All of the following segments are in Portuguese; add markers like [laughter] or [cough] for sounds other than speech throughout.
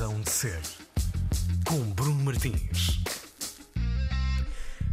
Razão de Ser, com Bruno Martins.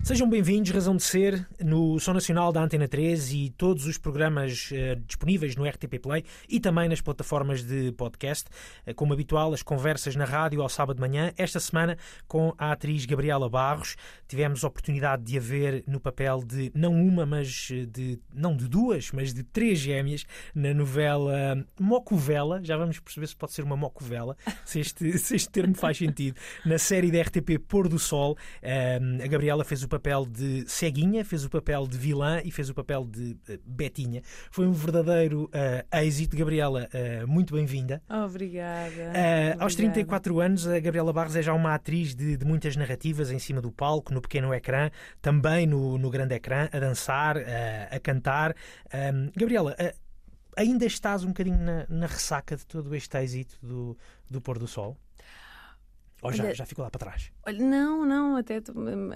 Sejam bem-vindos, Razão de Ser, no Som Nacional da Antena 3 e todos os programas uh, disponíveis no RTP Play e também nas plataformas de podcast. Uh, como habitual, as conversas na rádio ao sábado de manhã. Esta semana, com a atriz Gabriela Barros, tivemos a oportunidade de a ver no papel de não uma, mas de não de duas, mas de três gêmeas na novela Mocovela. Já vamos perceber se pode ser uma Mocovela, se este, [laughs] se este termo faz sentido. Na série da RTP Pôr do Sol, uh, a Gabriela fez o papel de ceguinha, fez o papel de vilã e fez o papel de uh, Betinha. Foi um verdadeiro uh, êxito. Gabriela, uh, muito bem-vinda. Obrigada. Obrigada. Aos 34 anos, a Gabriela Barros é já uma atriz de, de, muitas narrativas em cima do palco, no pequeno ecrã, também no, no grande ecrã, a dançar, a cantar. Gabriela, ainda estás um bocadinho na, na, ressaca de todo este êxito do, do pôr do sol? Ou já, Olha, já ficou lá para trás? Olha, não, não, até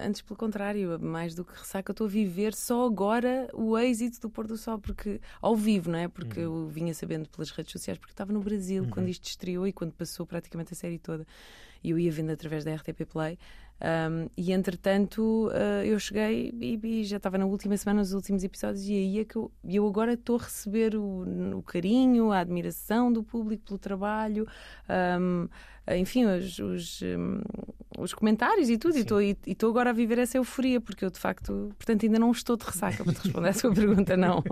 antes pelo contrário, mais do que ressaca, eu estou a viver só agora o êxito do pôr do sol, porque ao vivo, não é? Porque uhum. eu vinha sabendo pelas redes sociais, porque estava no Brasil uhum. quando isto estreou e quando passou praticamente a série toda. E eu ia vendo através da RTP Play. Um, e entretanto uh, eu cheguei e, e, já estava na última semana, nos últimos episódios, e aí é que eu, eu agora estou a receber o, o, carinho, a admiração do público pelo trabalho, um, enfim, os, os, um, os, comentários e tudo. Sim. E estou agora a viver essa euforia, porque eu de facto, portanto, ainda não estou de ressaca para te responder a sua [laughs] pergunta, não.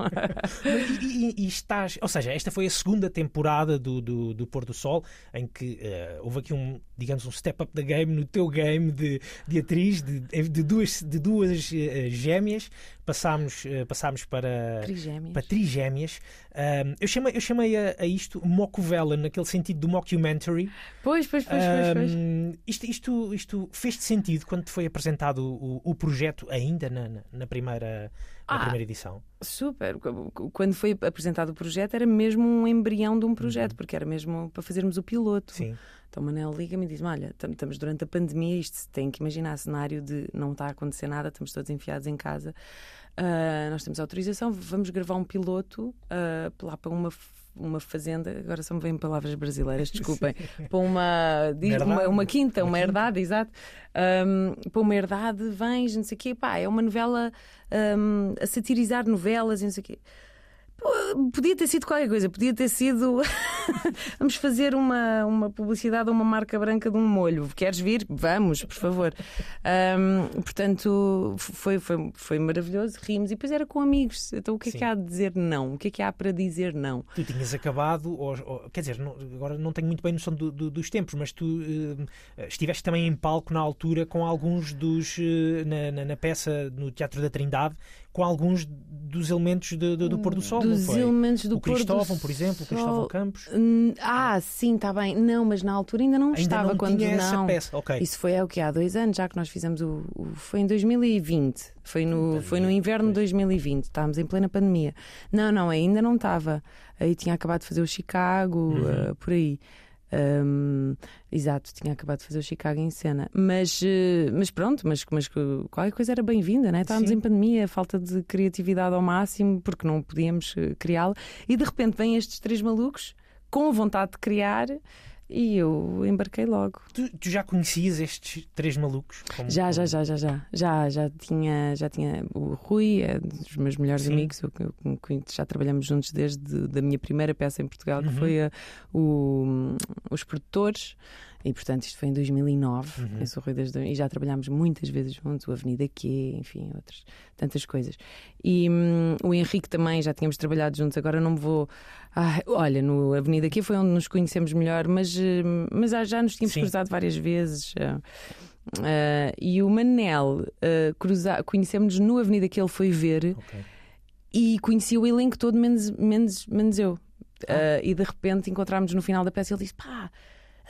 e, e, estás, ou seja, esta foi a segunda temporada do, do, do Pôr do Sol, em que uh, houve aqui um, digamos, um step up da game no teu game de de, atriz, de, de, duas, de duas uh, gêmeas, passámos, uh, passámos para trigémeas. Para trigémeas. Uh, eu chamei, eu chamei a, a isto mocovela, naquele sentido do mockumentary. Pois, pois, pois. pois, pois. Isto, isto, isto fez-te sentido quando te foi apresentado o, o projeto, ainda na, na, primeira, na ah, primeira edição? Super. Quando foi apresentado o projeto, era mesmo um embrião de um projeto, uhum. porque era mesmo para fazermos o piloto. Sim. Então Manel liga-me e diz: Olha, estamos durante a pandemia, isto tem que imaginar cenário de não está a acontecer nada, estamos todos enfiados em casa. Uh, nós temos autorização, vamos gravar um piloto uh, lá para uma uma fazenda, agora só me vêm palavras brasileiras, [laughs] desculpem, para uma, uma, uma, quinta, uma, uma herdade, quinta. exato, um, para uma herdade, vens, não sei o quê, pá, é uma novela um, a satirizar novelas e não sei o quê. Podia ter sido qualquer coisa, podia ter sido. [laughs] Vamos fazer uma, uma publicidade a uma marca branca de um molho. Queres vir? Vamos, por favor. Um, portanto, foi, foi, foi maravilhoso, rimos e depois era com amigos. Então, o que é Sim. que há de dizer não? O que é que há para dizer não? Tu tinhas acabado, ou, ou, quer dizer, não, agora não tenho muito bem noção do, do, dos tempos, mas tu uh, estiveste também em palco na altura com alguns dos. Uh, na, na, na peça no Teatro da Trindade, com alguns dos elementos de, de, do pôr do sol, dos elementos do o Cristóvão, por exemplo, o Cristóvão Campos. Ah, sim, está bem. Não, mas na altura ainda não ainda estava não quando tinha não. Essa peça. Okay. Isso foi é o que há dois anos já que nós fizemos o, o foi em 2020. Foi no, foi no inverno de 2020. Estávamos em plena pandemia. Não, não, ainda não estava. Aí tinha acabado de fazer o Chicago, uhum. uh, por aí. Um, exato, tinha acabado de fazer o Chicago em cena. Mas, uh, mas pronto, mas, mas qualquer coisa era bem-vinda, né? Estávamos Sim. em pandemia, falta de criatividade ao máximo, porque não podíamos uh, criá-la. E de repente vêm estes três malucos com vontade de criar e eu embarquei logo. Tu, tu já conhecias estes três malucos? Como, já, já, já, já, já, já, já tinha, já tinha o Rui, é dos meus melhores Sim. amigos, eu, eu, já trabalhamos juntos desde da minha primeira peça em Portugal, que uhum. foi a, o, os produtores. E portanto, isto foi em 2009, uhum. eu sou Rui desde, e já trabalhámos muitas vezes juntos, o Avenida Q, enfim, outras tantas coisas. E hum, o Henrique também, já tínhamos trabalhado juntos, agora não me vou. Ah, olha, no Avenida Q foi onde nos conhecemos melhor, mas, hum, mas já nos tínhamos Sim. cruzado várias vezes. Uh, e o Manel, uh, cruza... conhecemos-nos no Avenida que ele foi ver okay. e conheci o elenco todo, menos, menos, menos eu. Uh, e de repente encontramos no final da peça e ele disse: pá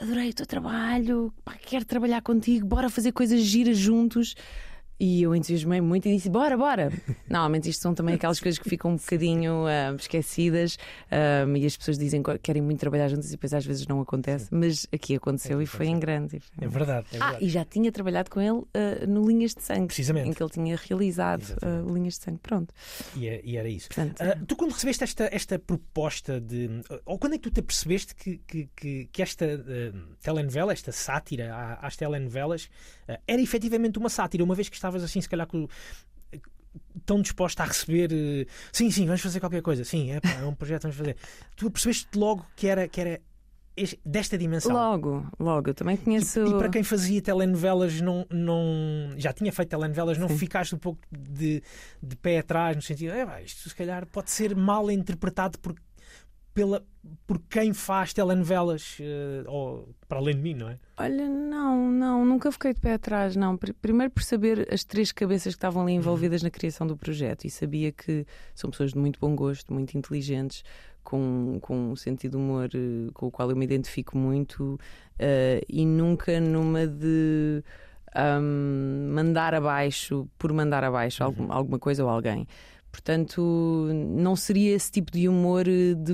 adorei o teu trabalho, pá, quero trabalhar contigo, bora fazer coisas giras juntos. E eu entusiasmei muito e disse: bora, bora! [laughs] Normalmente isto são também aquelas coisas que ficam um bocadinho uh, esquecidas uh, e as pessoas dizem que querem muito trabalhar juntas e depois às vezes não acontece, Sim. mas aqui aconteceu é e foi em grande. É verdade, é verdade. Ah, e já tinha trabalhado com ele uh, no Linhas de Sangue, Precisamente. em que ele tinha realizado Linhas de Sangue. Pronto. E, é, e era isso. Portanto, tu, quando recebeste esta, esta proposta de. Ou quando é que tu te apercebeste que, que, que, que esta telenovela, esta sátira às telenovelas, era efetivamente uma sátira, uma vez que estava estavas assim, se calhar, com, tão disposta a receber uh, sim, sim, vamos fazer qualquer coisa, sim, é, pá, é um projeto, vamos fazer. Tu percebeste logo que era, que era desta dimensão. Logo, logo, eu também conheço. E, e, para quem fazia telenovelas, não, não, já tinha feito telenovelas, não Sim. ficaste um pouco de, de pé atrás, no sentido, é, isto se calhar pode ser mal interpretado pela, por quem faz telenovelas, uh, ou para além de mim, não é? Olha, não, não, nunca fiquei de pé atrás, não. Primeiro por saber as três cabeças que estavam ali envolvidas uhum. na criação do projeto e sabia que são pessoas de muito bom gosto, muito inteligentes, com, com um sentido de humor uh, com o qual eu me identifico muito uh, e nunca numa de. Um, mandar abaixo por mandar abaixo uhum. alguma coisa ou alguém. Portanto, não seria esse tipo de humor eh, de,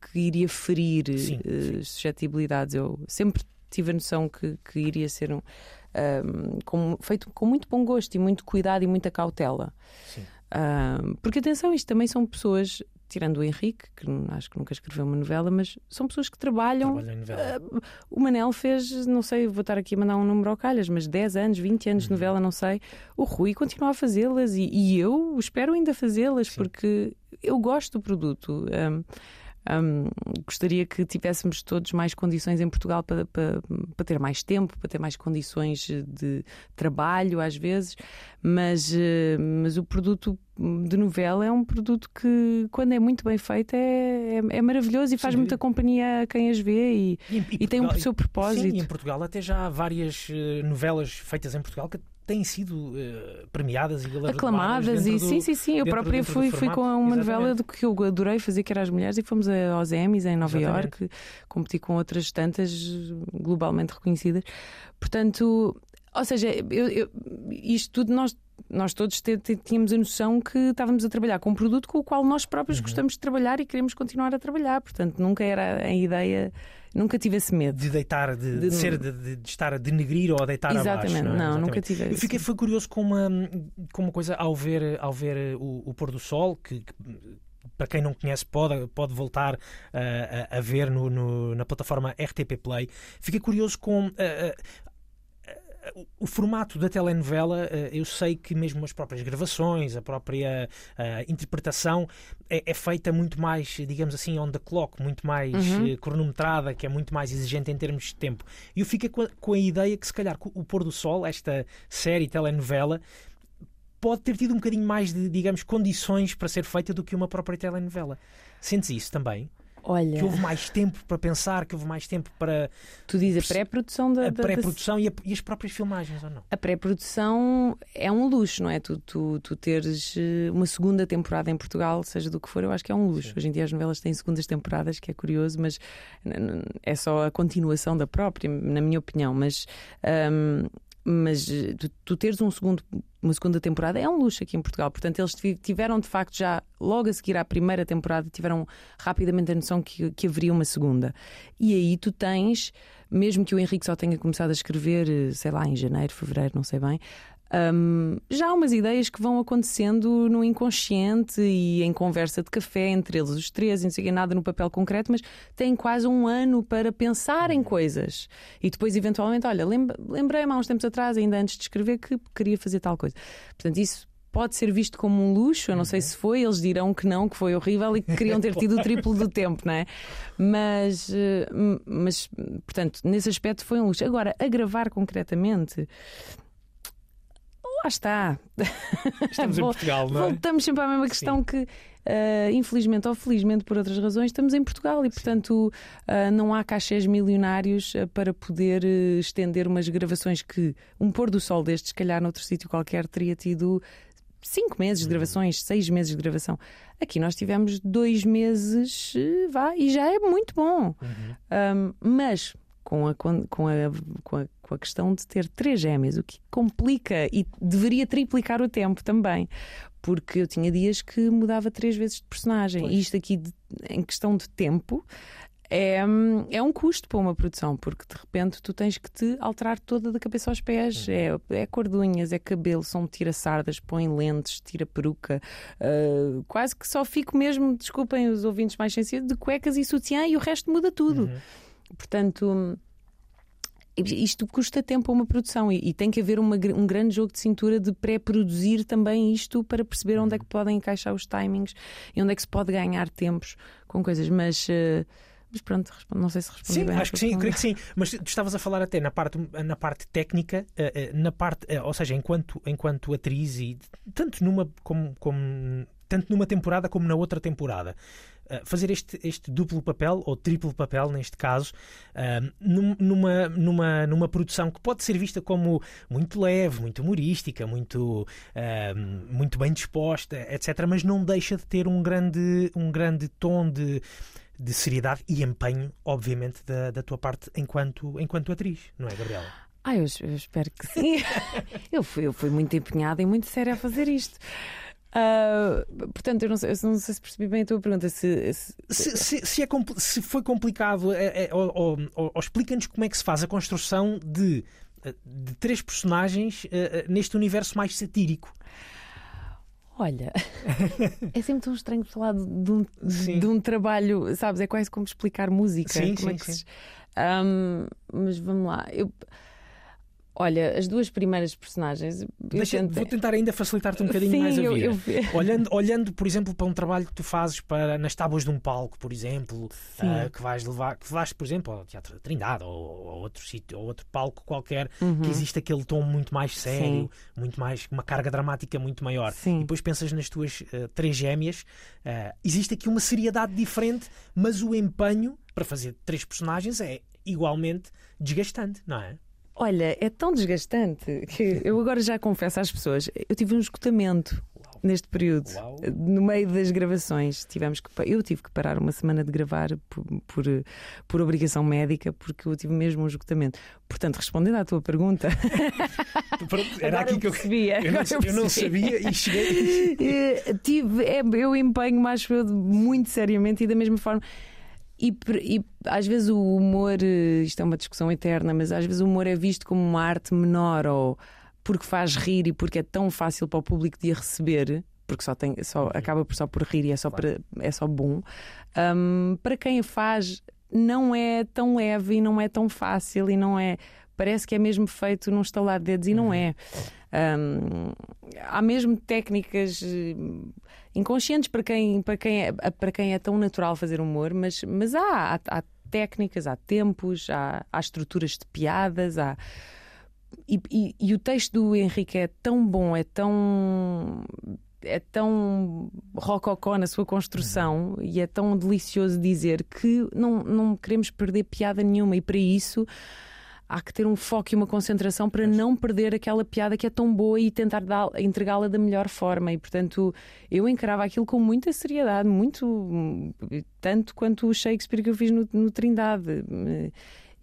que iria ferir sim, uh, suscetibilidades. Eu sempre tive a noção que, que iria ser um, um, com, feito com muito bom gosto e muito cuidado e muita cautela. Um, porque atenção, isto também são pessoas tirando o Henrique, que acho que nunca escreveu uma novela, mas são pessoas que trabalham. Uh, o Manel fez, não sei, vou estar aqui a mandar um número ao calhas, mas 10 anos, 20 anos uhum. de novela, não sei. O Rui continua a fazê-las e, e, eu espero ainda fazê-las, porque eu gosto do produto. Um, um, gostaria que tivéssemos todos mais condições em Portugal para, para, para, ter mais tempo, para ter mais condições de trabalho, às vezes, mas, eh, mas o produto de novela é um produto que, quando é muito bem feito, é, é, é maravilhoso e faz sim. muita companhia a quem as vê e, e, e, e tem o seu propósito. Sim, e em Portugal até já há várias eh, novelas feitas em Portugal que têm sido uh, premiadas e aclamadas e do, sim, sim, sim. Eu própria fui, fui com uma Exatamente. novela do que eu adorei fazer, que era As Mulheres, e fomos aos Emmys em Nova York, competi com outras tantas globalmente reconhecidas. Portanto, ou seja, eu, eu, isto tudo nós nós todos tínhamos a noção que estávamos a trabalhar com um produto com o qual nós próprios uhum. gostamos de trabalhar e queremos continuar a trabalhar. Portanto, nunca era a ideia Nunca tive esse medo. De deitar, de, de... de ser, de, de, estar a denegrir ou a deitar Exatamente. abaixo. Não, é? não Exatamente. nunca tive Eu fiquei foi curioso com uma, com uma coisa ao ver, ao ver o, o pôr do sol, que, que para quem não conhece, pode, pode voltar uh, a, a, ver no, no, na plataforma RTP Play. Fiquei curioso com. Uh, uh, o formato da telenovela, eh, eu sei que mesmo as próprias gravações, a própria uh, interpretação é, é, feita muito mais, digamos assim, on the clock, muito mais uhum. uh, cronometrada, que é muito mais exigente em termos de tempo. E eu fico com a, com a ideia que, se calhar, o Pôr do Sol, esta série telenovela, pode ter tido um bocadinho mais de, digamos, condições para ser feita do que uma própria telenovela. Sentes isso também? Olha... Que houve mais tempo para pensar, que houve mais tempo para. Tu dizes a pré-produção da. A pré-produção da... e, e, as próprias filmagens, ou não? A pré-produção é um luxo, não é? Tu, tu, tu teres eh, uma segunda temporada em Portugal, seja do que for, eu acho que é um luxo. Sim. Hoje em dia as novelas têm segundas temporadas, que é curioso, mas é só a continuação da própria, na minha opinião. Mas. Um, mas eh, tu, tu teres um segundo, uma segunda temporada é um luxo aqui em Portugal. Portanto, eles tiveram de facto já, logo a seguir à primeira temporada, tiveram rapidamente a noção que, que haveria uma segunda. E aí tu tens, mesmo que o Henrique só tenha começado a escrever, eh, sei lá, em janeiro, fevereiro, não sei bem, um, já há umas ideias que vão acontecendo no inconsciente e em conversa de café entre eles os três, não sei nada no papel concreto, mas têm quase um ano para pensar em coisas. E depois, eventualmente, olha, lembrei-me há uns tempos atrás, ainda antes de escrever, que queria fazer tal coisa. Portanto, isso pode ser visto como um luxo, eu não sei se foi, eles dirão que não, que foi horrível e que queriam ter [laughs] tido o triplo do tempo, não é? Mas, eh, mas, portanto, nesse aspecto foi um luxo. Agora, a gravar concretamente, lá está. Estamos em Portugal, não é? Voltamos sempre à mesma questão Sim. que. Uh, infelizmente ou felizmente por outras razões, estamos em Portugal e, portanto, uh, não há cachês milionários uh, para poder estender umas gravações que um pôr do sol destes, se calhar, noutro sítio qualquer, teria tido cinco meses de uhum. gravações, seis meses de gravação. Aqui nós tivemos dois meses, vá, e já é muito bom. Uhum. Um, mas com a, com, a, com, a, com a questão de ter três gêmeas, o que complica e deveria triplicar o tempo também. Porque eu tinha dias que mudava três vezes de personagem. Pois. E isto aqui, de, em questão de tempo, é, é um custo para uma produção, porque de repente tu tens que te alterar toda da cabeça aos pés. Uhum. É, é cor de unhas, é cabelo, são tira-sardas, põe lentes, tira peruca. Uh, quase que só fico mesmo, desculpem os ouvintes mais sensíveis, de cuecas e sutiã e o resto muda tudo. Uhum. Portanto isto custa tempo a uma produção e, e tem que haver uma, um grande jogo de cintura de pré-produzir também isto para perceber onde é que podem encaixar os timings e onde é que se pode ganhar tempos com coisas. Mas. Uh, mas pronto, não sei se respondi sim, bem. Acho que sim, creio que sim. Mas tu estavas a falar até na parte, na parte técnica, eh, eh, na parte, ou seja, enquanto, enquanto atriz e tanto numa como, como tanto numa temporada como na outra temporada. Fazer este, este duplo papel, ou triplo papel neste caso, numa, numa, numa produção que pode ser vista como muito leve, muito humorística, muito, muito bem disposta, etc., mas não deixa de ter um grande, um grande tom de de seriedade e empenho, obviamente, da, da tua parte enquanto, enquanto atriz, não é, Gabriela? Ah, eu, eu espero que sim. [laughs] eu, fui, eu fui muito empenhada e muito séria a fazer isto. Uh, portanto, eu não, sei, eu não, sei, se percebi bem a tua pergunta. Se, se... se, se, é, se foi complicado, é, é, ou, ou, ou explica-nos como é que se faz a construção de, de três personagens uh, neste universo mais satírico. Olha, [laughs] é sempre tão estranho falar de um, de um trabalho, sabes? É quase como explicar música. Sim, como sim, é que sim. Se... Um, mas vamos lá. Eu Olha, as duas primeiras personagens. Deixa, tentei... Vou tentar ainda facilitar-te um bocadinho Sim, mais a vida. Eu, eu... Olhando, olhando, por exemplo, para um trabalho que tu fazes para, nas tábuas de um palco, por exemplo, uh, que vais levar, que vais, por exemplo, ao Teatro da Trindade ou, ou outro sítio, ou outro palco qualquer, uhum. que existe aquele tom muito mais sério, Sim. muito mais, uma carga dramática muito maior. Sim. E depois pensas nas tuas uh, três gêmeas, uh, existe aqui uma seriedade diferente, mas o empenho para fazer três personagens é igualmente desgastante, não é? Olha, é tão desgastante que eu agora já confesso às pessoas, eu tive um esgotamento neste período. Uau. No meio das gravações, tivemos que, eu tive que parar uma semana de gravar por, por, por, obrigação médica, porque eu tive mesmo um esgotamento. Portanto, respondendo à tua pergunta. [laughs] Era aqui que eu percebia. Eu, não, eu, eu não sabia e cheguei. [laughs] Eh, tive, é, eu empenho mais muito seriamente e da mesma forma. E, e, às vezes o humor, eh, isto é uma discussão eterna, mas às vezes o humor é visto como uma arte menor ou porque faz rir e porque é tão fácil para o público de a receber, porque só tem, só, uhum. acaba por só por rir e é só, para, é só bom. Um, para quem a faz, não é tão leve e não é tão fácil e não é. Parece que é mesmo feito num estalar de dedos e não uhum. é. Um, há mesmo técnicas eh, inconscientes para quem, para, quem é, para quem é tão natural fazer humor, mas, mas há, há, há técnicas, há tempos, há, há estruturas de piadas, há. E, e, e, o texto do Henrique é tão bom, é tão. É tão rococó na sua construção uhum. e é tão delicioso dizer que não, não queremos perder piada nenhuma, e para isso há que ter um foco e uma concentração para não perder aquela piada que é tão boa e tentar entregá-la da melhor forma. E, portanto, eu encarava aquilo com muita seriedade, muito tanto quanto o Shakespeare que eu fiz no, no Trindade.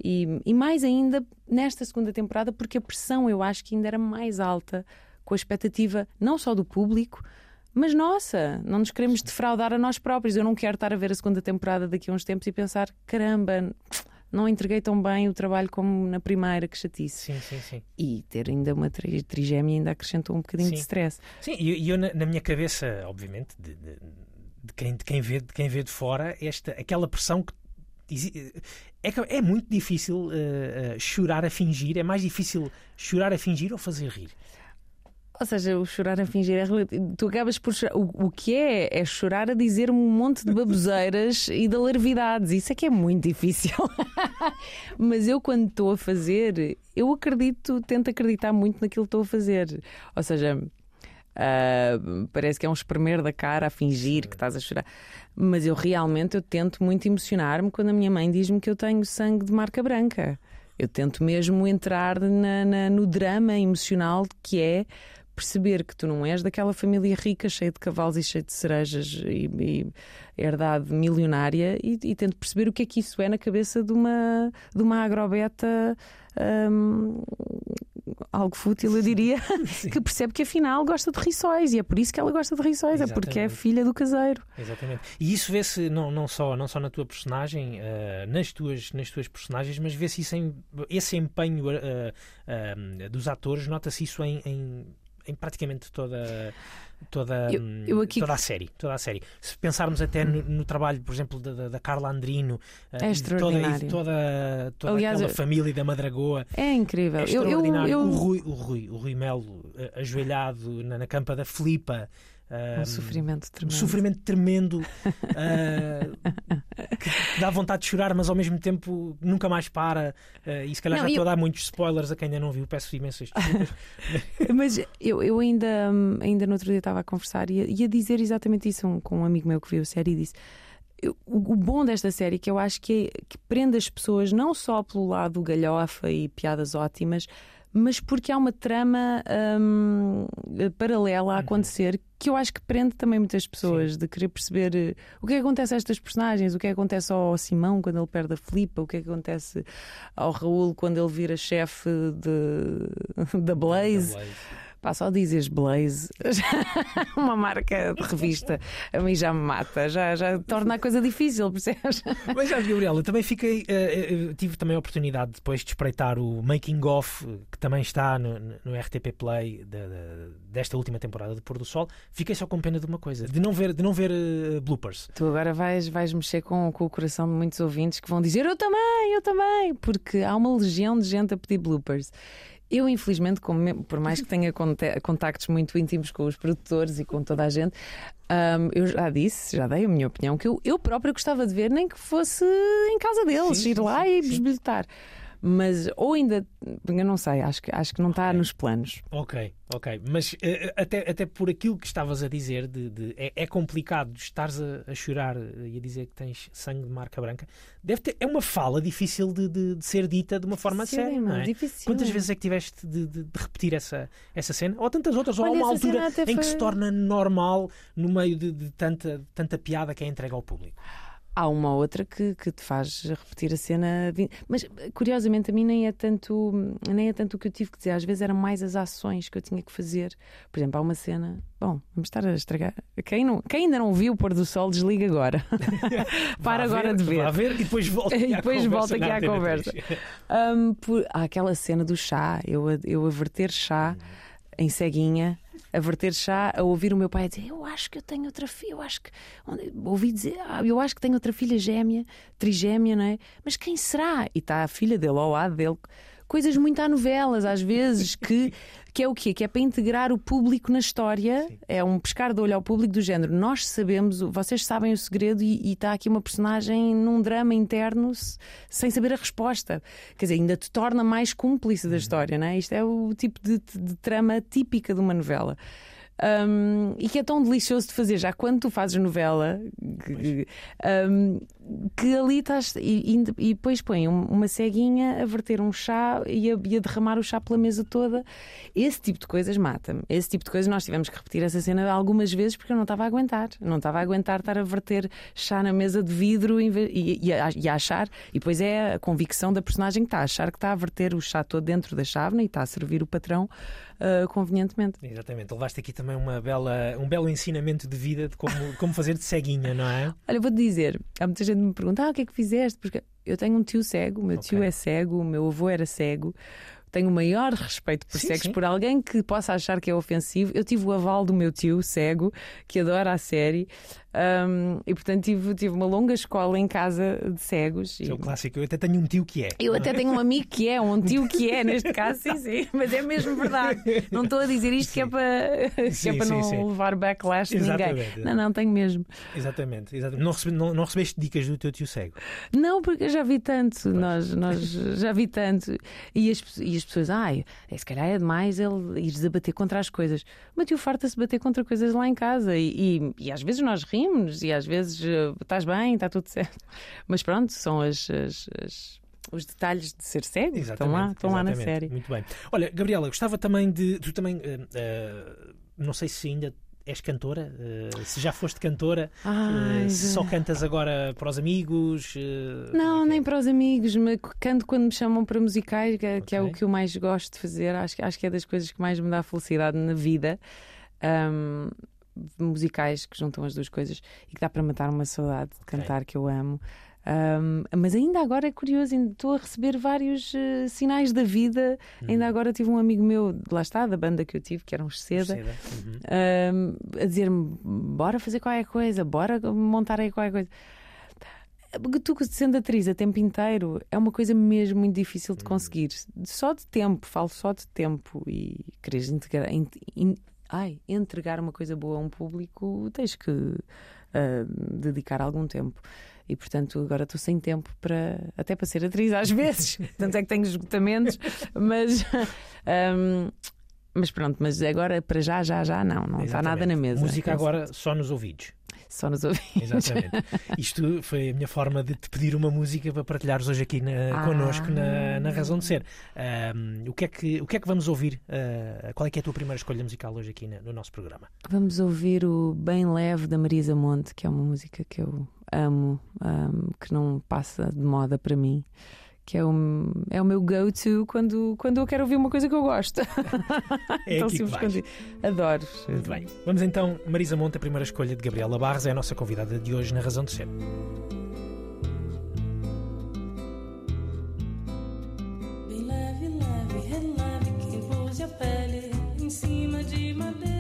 E, e mais ainda nesta segunda temporada, porque a pressão eu acho que ainda era mais alta, com a expectativa não só do público, mas nossa, não nos queremos defraudar a nós próprios. Eu não quero estar a ver a segunda temporada daqui a uns tempos e pensar: caramba, não entreguei tão bem o trabalho como na primeira, que chatice. Sim, sim, sim. E ter ainda uma trigémea ainda acrescentou um bocadinho sim. de stress. Sim, e eu, eu, na, na, minha cabeça, obviamente, de, de, de, quem, de, quem vê, de quem vê de fora, esta, aquela pressão que é, é muito difícil uh, uh, chorar a fingir. É mais difícil chorar a fingir ou fazer rir? Ou seja, o chorar a fingir é Tu acabas por chorar. O, o que é? É chorar a dizer um monte de baboseiras e de alarvidades. Isso é que é muito difícil. [laughs] Mas eu, quando estou a fazer, eu acredito, tento acreditar muito naquilo que estou a fazer. Ou seja, uh, parece que é um espremer da cara a fingir que estás a chorar. Mas eu realmente eu tento muito emocionar-me quando a minha mãe diz-me que eu tenho sangue de marca branca. Eu tento mesmo entrar na, na, no drama emocional que é perceber que tu não és daquela família rica, cheia de cavalos e cheia de cerejas e, e herdade milionária, e, e tento perceber o que é que isso é na cabeça de uma, de uma agrobeta. hum, algo fútil, eu diria, [laughs] que percebe que afinal gosta de riçóis e é por isso que ela gosta de riçóis, é porque é Exatamente. filha do caseiro. Exatamente. E isso vê-se não, não, só, não só na tua personagem, eh, nas, tuas, nas tuas personagens, mas vê-se isso em, esse empenho eh, eh, dos atores, nota-se isso em, em, em praticamente toda. Toda, Eu- hum, eu aqui- toda a série, toda a série. Se pensarmos até no, no trabalho, por exemplo, da, da- Carla Andrino, É de toda, extraordinário. de toda, toda Aliás, aquela família da Madragoa, É incrível. é eu, eu, extraordinário. eu- O, Rui, o, Rui, o Rui Melo, eh, ajoelhado na, na campa da Flipa, um hum, sofrimento um tremendo. sofrimento tremendo ah, que dá vontade de chorar, mas ao mesmo tempo nunca mais para. ah, e se calhar Não, já eu- estou a dar muitos spoilers a quem ainda não viu, peço imensas desculpas. [laughs] Mas eu, eu ainda, hum, ainda no outro dia estava a conversar e a, e a dizer exatamente isso um- com um amigo meu que viu a série e disse. eu- O, o bom desta série é que eu acho que, é- que prende as pessoas não só pelo lado galhofa e piadas ótimas, mas porque há uma trama hum, paralela a acontecer que eu acho que prende também muitas pessoas de querer perceber eh, o que é que acontece a estas personagens, o que é que acontece ao Simão quando ele perde a Filipa, o que é que acontece ao Raul quando ele vira chefe de, [laughs] da Blaze. Pá, só dizes Blaze, [laughs] uma marca de revista, a mim já me mata, já, já torna a coisa difícil, percebes? Mas Gabriela, também fiquei. eh, tive também a oportunidade depois de espreitar o Making Off, que também está no, no RTP Play da- da- desta última temporada de Pôr do Sol. Fiquei só com pena de uma coisa, de não ver, de não ver eh, bloopers. Tu agora vais, vais mexer com, com o coração de muitos ouvintes que vão dizer eu também, eu também, porque há uma legião de gente a pedir bloopers. Eu, infelizmente, como por mais que tenha contactos muito íntimos com os produtores e com toda a gente, hum, eu já disse, já dei a minha opinião, que eu, eu própria gostava de ver, nem que fosse em casa deles, Sim, ir lá sim, e sim. Mas, ou ainda, eu não sei, acho que, acho que não está Ok. nos planos. Ok, ok. Mas eh, até, até por aquilo que estavas a dizer, de, de- é, é complicado estares a, a chorar e a dizer que tens sangue de marca branca. Deve ter, é uma fala difícil de, de- de ser dita de uma forma séria, não é? Difícil. Quantas vezes é que tiveste de, repetir essa, essa cena? Ou tantas outras, ou há Olha, uma altura em que foi- se torna normal no meio de, de tanta, tanta piada que é entregue ao público. Há uma outra que, que te faz repetir a cena. Mas curiosamente a mim nem é tanto nem é tanto o que eu tive que dizer, às vezes eram mais as ações que eu tinha que fazer. Por exemplo, há uma cena. Bom, vamos estar a estragar. Quem, não, quem ainda não viu o pôr do sol, desliga agora. [laughs] Para Vá agora de ver. Vá ver e depois [laughs] volta aqui E à depois conversa volta aqui na à conversa. 3. Hum, por- há aquela cena do chá, eu a, eu a verter chá em ceguinha, a verter chá, a ouvir o meu pai dizer: Eu acho que eu tenho outra filha, eu acho que. onde- Ouvi dizer, "Ah, eu acho que tenho outra filha gêmea, trigêmea, não é? Mas quem será? E está a filha dele ao lado dele. Coisas muito à novelas, às vezes, que, [laughs] que é o quê? Que é para integrar o público na história. É um pescar de olho ao público do género. Nós sabemos, vocês sabem o segredo e, e está aqui uma personagem num drama interno se- sem saber a resposta. Quer dizer, ainda te torna mais cúmplice da história, não é? Isto é o tipo de, de trama típica de uma novela. Um, e que é tão delicioso de fazer já quando tu fazes novela que, um, que ali estás e, e- depois põe um- uma ceguinha a verter um chá e a, e a derramar o chá pela mesa toda. Esse tipo de coisas mata-me. Esse tipo de coisas nós tivemos que repetir essa cena algumas vezes porque eu não estava a aguentar. Não estava a aguentar estar a verter chá na mesa de vidro e, e a, e a achar. E depois é a convicção da personagem que está a achar que está a verter o chá todo dentro da chávena e está a servir o patrão ah, convenientemente. Exatamente, levaste aqui também uma bela, um belo ensinamento de vida de como, como fazer de ceguinha, não é? [laughs] Olha, vou-te dizer, há muita gente que me pergunta: ah, o que é que fizeste? Porque eu tenho um tio cego, o meu tio Ok. é cego, o meu avô era cego. Tenho o maior respeito por Sim, cegos, sim. por alguém que possa achar que é ofensivo. Eu tive o aval do meu tio cego, que adora a série, hum, e portanto tive, tive uma longa escola em casa de cegos. É o clássico. Eu até tenho um tio que é. eu até tenho um amigo que é, um tio que é, neste caso, sim, sim, [laughs] mas é mesmo verdade. Não estou a dizer isto que é para, que é Sim, para sim, não sim. levar backlash de ninguém. Não, não, tenho mesmo. Exatamente, exatamente. Não, recebi- não- não recebeste dicas do teu tio cego. Não, porque eu já vi tanto, nós, nós já vi tanto. E as, e as pessoas, ai, é, se calhar é demais ele ir debater contra as coisas. O meu tio farta-se bater contra coisas lá em casa. E, e, e às vezes nós rimos, e às vezes eh, estás bem, está tudo certo. Mas pronto, são as, as, as, os detalhes de ser cego. Estão Exatamente, lá, estão lá na série. Muito bem. Olha, Gabriela, gostava também de. Tu também. eh, eh, não sei se ainda és cantora, eh, se já foste cantora, Ai, eh, se só cantas agora para os amigos. eh, Não, é nem que para os amigos, mas canto quando me chamam para musicais, que é, que é o que eu mais gosto de fazer. Acho, que- acho que é das coisas que mais me dá felicidade na vida. Ahm, musicais que juntam as duas coisas e que dá para matar uma saudade de cantar que eu amo. Ahm, mas ainda agora é curioso, ainda estou a receber vários eh, sinais da vida. Hum. Ainda agora tive um amigo meu, lá está, da banda que eu tive, que era um? Seda. Uhum. Ahm, a dizer-me: bora fazer qualquer coisa, bora montar aí qualquer coisa. Tu, sendo atriz a tempo inteiro, é uma coisa mesmo muito difícil de conseguir. Só de tempo, falo só de tempo. E queres integrar, in- in- ai, entregar uma coisa boa a um público, tens que ah, dedicar algum tempo. E portanto, agora estou sem tempo para até para ser atriz às vezes. [laughs] Tanto é que tenho esgotamentos, mas. [laughs] ahm, mas pronto, mas agora para já, já, já não, não está nada na mesa. Música agora só nos ouvidos. Só nos ouvidos. Exatamente. [laughs] Isto foi a minha forma de te pedir uma música para partilhares hoje aqui na, Ah. connosco na, na Razão de Ser. Ahm, o, que é que, o que é que vamos ouvir? Ah, qual é que é a tua primeira escolha musical hoje aqui na- no nosso programa? Vamos ouvir o Bem Leve da Marisa Monte, que é uma música que eu amo, ahm, que não passa de moda para mim. Que é o, é o meu go-to quando, quando eu quero ouvir uma coisa que eu gosto. [laughs] É Tão aqui que simples isso. Adoro. Muito bem. Vamos então, Marisa Monte, a primeira escolha de Gabriela Barros, é a nossa convidada de hoje na Razão de Ser. Bem leve, leve, releve, pôs a pele em cima de madeira,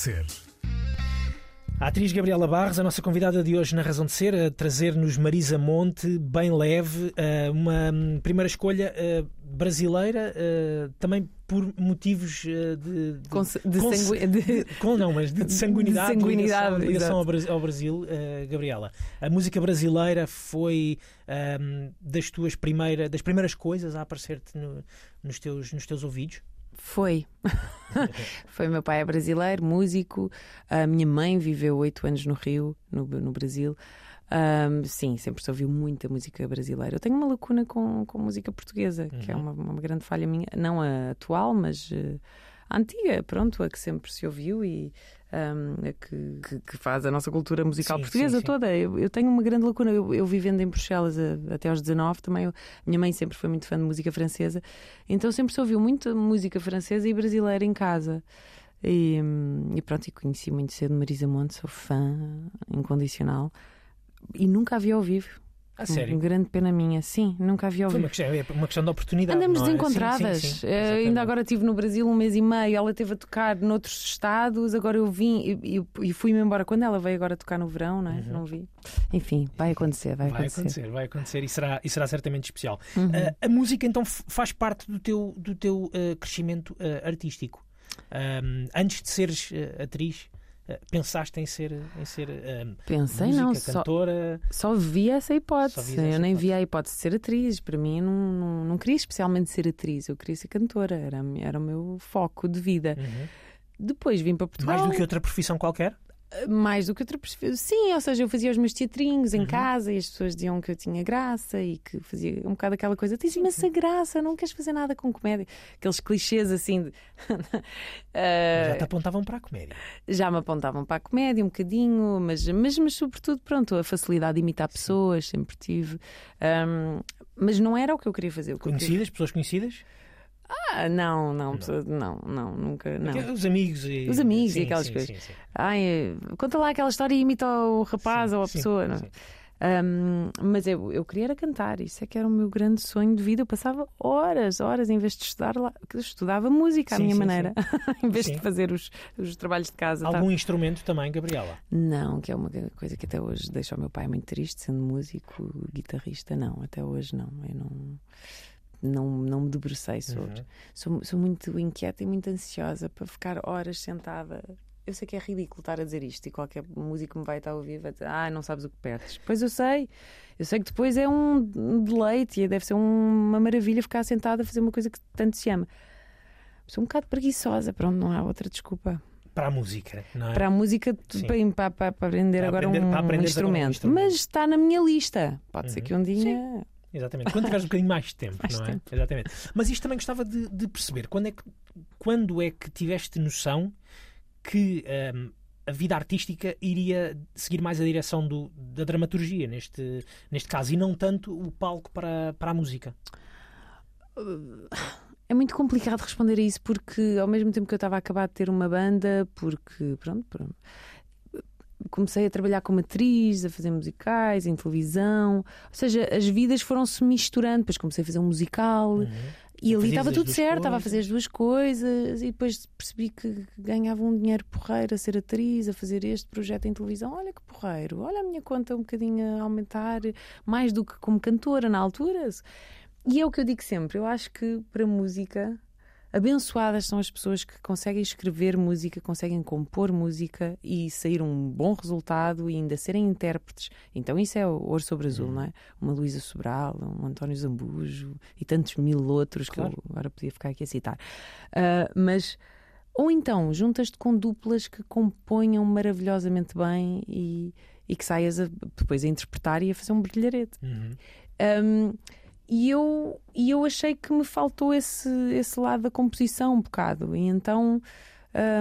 Ser. A atriz Gabriela Barros, a nossa convidada de hoje na Razão de Ser, a trazer-nos Marisa Monte, bem leve, uma hum, primeira escolha eh, brasileira, eh, também por motivos eh, de, de, Com- de sangui- de- com- não, mas de, de [laughs] sanguinidade, De sanguinidade, ligação, ligação exato. ao, Bras- ao Brasil, Gabriela. A música brasileira foi hum, das tuas primeiras, das primeiras coisas a aparecer-te no- nos, teus, nos teus ouvidos? Foi. [laughs] Foi. Meu pai é brasileiro, músico. A minha mãe viveu oito anos no Rio, no, no Brasil. Ahm, sim, sempre se ouviu muita música brasileira. Eu tenho uma lacuna com, com música portuguesa, que é Uhum. uma, uma grande falha minha. Não a atual, mas eh, a antiga, pronto, a que sempre se ouviu. E hum, que, que- que faz a nossa cultura musical Sim, portuguesa sim, sim. toda. Eu, eu tenho uma grande lacuna. Eu, eu vivendo em Bruxelas a- até aos 19 também. eu- minha mãe sempre foi muito fã de música francesa, então sempre se ouviu muita música francesa e brasileira em casa. E, hum, e pronto, e conheci muito cedo Marisa Monte, sou fã incondicional e nunca a vi ao vivo. A sério. Uma grande pena minha, sim, nunca a vi ao Foi uma questão, é uma questão de oportunidade. Andamos é? desencontradas. Sim, sim, sim. Exatamente. ainda agora estive no Brasil um mês e meio, ela esteve a tocar noutros estados, agora eu vim e, e- fui-me embora. Quando ela veio agora tocar no verão, não, é? não vi. Enfim, vai acontecer, vai, Vai acontecer. acontecer, vai acontecer e será, e será certamente especial. Uhum. Ah, a música então faz parte do teu, do teu ah, crescimento artístico. Ahm, antes de seres atriz, pensaste em ser, em ser ah, Pensei, música, não, só, cantora? só vi essa hipótese. Essa eu nem hipótese. vi a hipótese de ser atriz. Para mim, não, não, não queria especialmente ser atriz, eu queria ser cantora, era, era o meu foco de vida. Uhum. Depois vim para Portugal. Mais do que outra profissão qualquer? Mais do que outra. Sim, ou seja, eu fazia os meus teatrinhos Uhum. em casa e as pessoas diziam que eu tinha graça e que fazia um bocado aquela coisa. Tens imensa graça, não queres fazer nada com comédia. Aqueles clichês assim de. [laughs] Eh, Já te apontavam para a comédia. já me apontavam para a comédia um bocadinho, mas, mas, mas sobretudo, pronto, a facilidade de imitar pessoas, sempre tive. Ahm, mas não era o que eu queria fazer. Eu queria- Conhecidas, pessoas conhecidas? Ah, não, não, pessoa- não, não, nunca. Não. Os amigos e. Os amigos e Sim, aquelas sim, coisas. sim, sim. Ai, eh, conta lá aquela história e imita o rapaz Sim, ou a sim, pessoa. não é? sim. Um, mas eu, eu queria era cantar, isso é que era o meu grande sonho de vida. Eu passava horas, horas, em vez de estudar lá, estudava música à Sim, minha sim, maneira, [laughs] em vez Sim. de fazer os, os trabalhos de casa. tá? Algum instrumento também, Gabriela? Não, que é uma coisa que até hoje deixa o meu pai muito triste, sendo músico, guitarrista, não, até hoje não. Eu não, não, não me debrucei sobre. Uhum. Sou, sou muito inquieta e muito ansiosa para ficar horas sentada. Eu sei que é ridículo estar a dizer isto e qualquer músico me vai estar a ouvir vai dizer, ah, não sabes o que perdes. Pois eu sei, eu sei que depois é um deleite e deve ser uma maravilha ficar sentada a fazer uma coisa que tanto se ama. Sou um bocado preguiçosa, pronto, não há outra desculpa. Para a música, não é? Para a música, para, para, para- para aprender Para agora aprender- um, para aprenderes agora um instrumento. instrumento. Mas está na minha lista. Pode ser Uhum. que um dia. Exatamente. Quando tiveres um bocadinho mais de tempo, Mais não é? tempo. Exatamente. Mas isto também gostava de, de perceber. Quando é, que, quando é que tiveste noção que hum, a vida artística iria seguir mais a direção do- da dramaturgia, neste, neste caso, e não tanto o palco para, para a música? É muito complicado responder a isso porque ao mesmo tempo que eu estava a acabar de ter uma banda, porque pronto, pronto, comecei a trabalhar como atriz, a fazer musicais, em televisão, ou seja, as vidas foram-se misturando, depois comecei a fazer um musical. Uhum. e ali estava tudo certo, estava a fazer as duas coisas. E depois percebi que ganhava um dinheiro porreiro a ser atriz, a fazer este projeto em televisão. Olha que porreiro, olha a minha conta um bocadinho a aumentar, mais do que como cantora na altura. E é o que eu digo sempre, eu acho que para música, abençoadas são as pessoas que conseguem escrever música, conseguem compor música e sair um bom resultado e ainda serem intérpretes. Então isso é o ouro sobre azul, Uhum. não é? Uma Luísa Sobral, um António Zambujo e tantos mil outros Claro. que eu agora podia ficar aqui a citar. Ah, mas ou então juntas-te com duplas que componham maravilhosamente bem e, e que saias a- depois a interpretar e a fazer um brilharete. Uhum. Um, e, eu, e eu achei que me faltou esse, esse lado da composição um bocado. E então,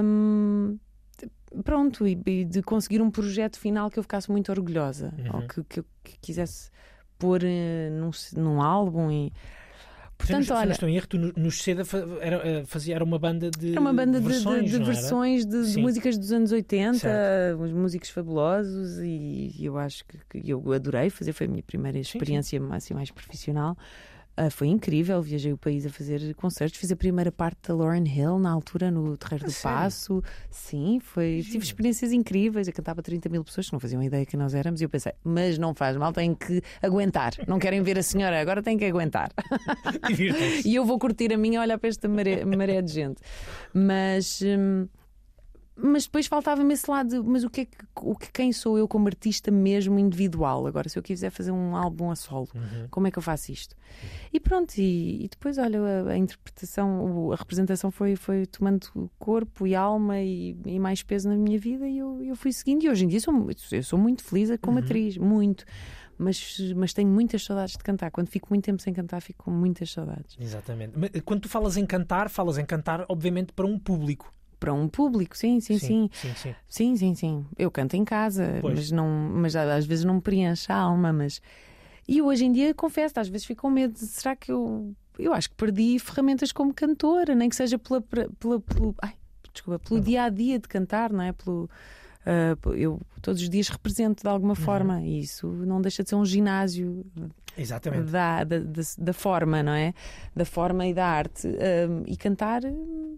um, pronto, e, e de conseguir um projeto final que eu ficasse muito orgulhosa, Uhum. ou que, que eu que quisesse pôr eh, num, num álbum. E, Se não- portanto, se não olha. estou em erro, tu no, no Seda era, eh, fazia, era uma banda de Era uma banda de, de- versões, de não era? versões de, de Sim. músicas dos anos 80, Certo. os músicos fabulosos, e eu acho que, que eu adorei fazer. Foi a minha primeira sim. experiência assim, mais profissional. Ah, foi incrível, viajei o país a fazer concertos, fiz a primeira parte da Lauren Hill na altura no Terreiro A do sério? Passo. Sim, foi, tive experiências incríveis. Eu cantava 30 mil pessoas que não faziam ideia que nós éramos, e eu pensei, mas não faz mal, têm que aguentar. Não querem ver a senhora, agora têm que aguentar. [laughs] E eu vou curtir a minha, olhar para esta maré, maré de gente. Mas. hum, mas depois faltava-me esse lado, de, mas o que, é que, o que quem sou eu como artista mesmo individual? Agora, se eu quiser fazer um álbum a solo, Uhum. como é que eu faço isto? E pronto, e, e depois, olha, a, a interpretação, a representação foi, foi tomando corpo e alma e, e mais peso na minha vida e eu, eu fui seguindo. E hoje em dia sou, eu sou muito feliz como atriz, muito. Mas, mas tenho muitas saudades de cantar. Quando fico muito tempo sem cantar, fico com muitas saudades. Exatamente. Mas, Quando tu falas em cantar, falas em cantar, obviamente, para um público. Para um público, sim, sim, sim. sim, sim. Sim, sim, sim. Eu canto em casa, Pois. mas, não, mas às vezes não me preenche a alma. Mas... E hoje em dia, confesso, às vezes fico com medo de será que eu. Eu acho que perdi ferramentas como cantora, nem que seja pela, pela, pelo, ai, desculpa, pelo dia a dia de cantar, não é? Pelo, ah, eu todos os dias represento de alguma forma e isso não deixa de ser um ginásio Exatamente. da, da, da, da forma, não é? Da forma e da arte. Um, e cantar,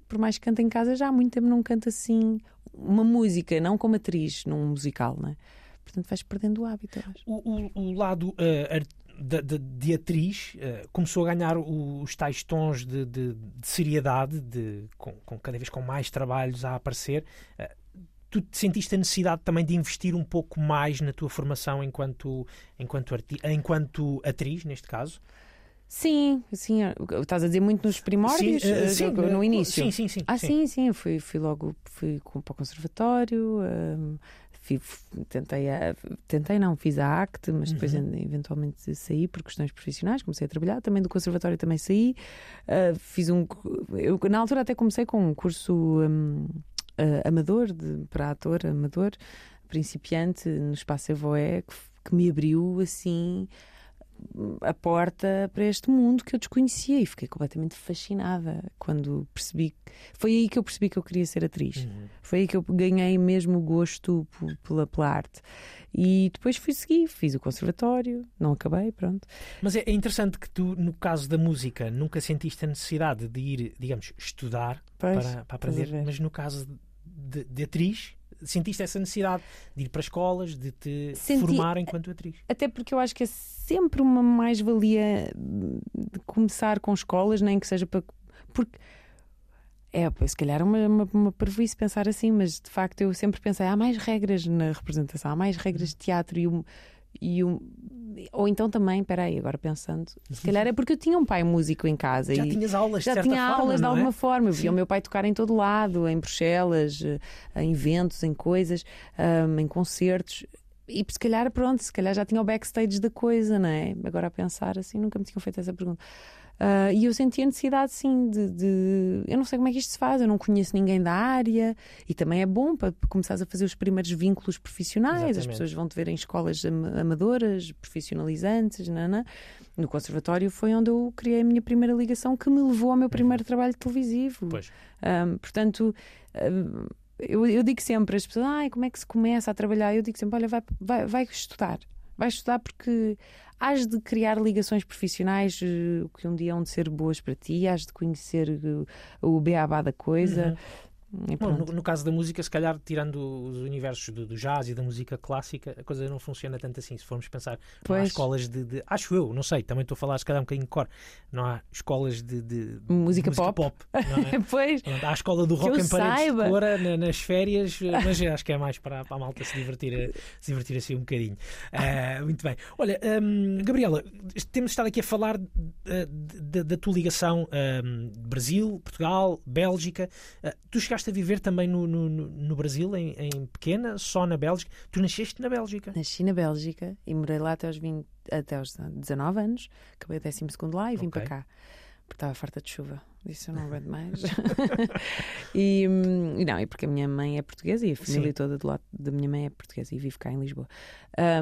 por mais que cante em casa, já há muito tempo não canto assim uma música, não como atriz num musical, não é? Portanto, vais perdendo o hábito. O, o- o lado ar- da- da- de, atriz eh, começou a ganhar os tais tons de, de- de seriedade, de, com, com cada vez com mais trabalhos a aparecer. Eh, tu te sentiste a necessidade também de investir um pouco mais na tua formação enquanto, enquanto, arti enquanto atriz, neste caso? Sim, sim. Estás a dizer muito nos primórdios, eh, eh, sim, no eh, início. Sim, sim, sim. Ah, sim, sim, eu fui, fui logo fui para o conservatório, hum, fui- f- tentei, a- tentei não, fiz a ACT, mas depois Uhum. eventualmente saí por questões profissionais, comecei a trabalhar, também do conservatório também saí, ah, fiz um, eu na altura até comecei com um curso hum, ah, amador, de, para ator amador, principiante, no Espaço Evoé, que, que me abriu assim a porta para este mundo que eu desconhecia e fiquei completamente fascinada quando percebi. Foi aí que eu percebi que eu queria ser atriz. Uhum. Foi aí que eu ganhei mesmo o gosto pela, pela arte. E depois fui seguir, fiz o conservatório, não acabei, pronto. Mas é interessante que tu, no caso da música, nunca sentiste a necessidade de ir, digamos, estudar Pois, para, para aprender, mas no caso de, de atriz, sentiste essa necessidade de ir para escolas, de te Senti- formar enquanto atriz. Até porque eu acho que é sempre uma mais-valia de começar com escolas, nem que seja para. Porque. É, se calhar é uma, uma, uma parvoíce pensar assim, mas de facto eu sempre pensei: há mais regras na representação, há mais regras de teatro e um. E um ou então também, peraí, agora pensando, se calhar é porque eu tinha um pai músico em casa Já e tinhas aulas, já tinha forma, aulas de é? alguma forma. Eu Sim. via o meu pai tocar em todo lado, em Bruxelas, eh, em eventos, em coisas, ahm, em concertos. E se calhar, pronto, se calhar já tinha o backstage da coisa, não é? Agora a pensar assim, nunca me tinham feito essa pergunta. Ah, e eu senti a necessidade, sim, de, de- Eu não sei como é que isto se faz, eu não conheço ninguém da área e também é bom para começares a fazer os primeiros vínculos profissionais. As Exatamente. pessoas vão te ver em escolas am- amadoras, profissionalizantes, nana. No conservatório foi onde eu criei a minha primeira ligação que me levou ao meu primeiro trabalho televisivo. Pois. Ahm, portanto, ahm, eu, eu digo sempre às pessoas: Ai, como é que se começa a trabalhar? Eu digo sempre: Olha, vai, vai, vai estudar. Vai estudar porque has de criar ligações profissionais eh, que um dia hão de ser boas para ti, has de conhecer eh, o beabá da coisa. Bom, no, no caso da música, se calhar, tirando os universos do, do jazz e da música clássica, a coisa não funciona tanto assim. Se formos pensar, não há escolas de, de- Acho eu, não sei, também estou a falar se calhar um bocadinho de cor. Não há escolas de, de- de Música pop. não é? [laughs] Pois, Há a escola do rock em paredes de cora na- nas férias, mas acho que é mais para, para a malta se divertir, se divertir assim um bocadinho. Ah, muito bem. Olha, hum, Gabriela, temos estado aqui a falar eh, da- tua ligação hum, Brasil, Portugal, Bélgica. Ah, tu chegaste a viver também no, no- no- Brasil, em, em pequena, só na Bélgica. Tu nasceste na Bélgica. nasci na Bélgica e morei lá até aos, 20, até aos 19 anos. Acabei o 12 lá e vim Ok. para cá. Porque estava farta de chuva. Disse eu não aguento mais. [laughs] e, hum, não, e porque a minha mãe é portuguesa e a família Sim. toda do lado da minha mãe é portuguesa e vive cá em Lisboa.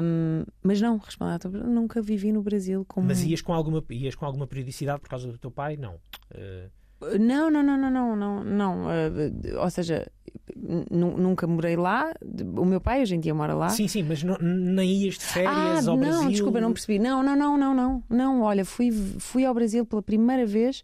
Hum, mas não, respondendo à tua pergunta, nunca vivi no Brasil como. Mas ias com, alguma, ias com alguma periodicidade por causa do teu pai? Não. Eh, Não, não, não, não, não, não, não. eh, ou seja, nu- nunca morei lá. O meu pai hoje em dia mora lá. Sim, sim, mas não, nem ias de férias ah, ao não, Brasil? desculpa, não percebi. Não, não, não, não, não. Não, olha, fui, fui ao Brasil pela primeira vez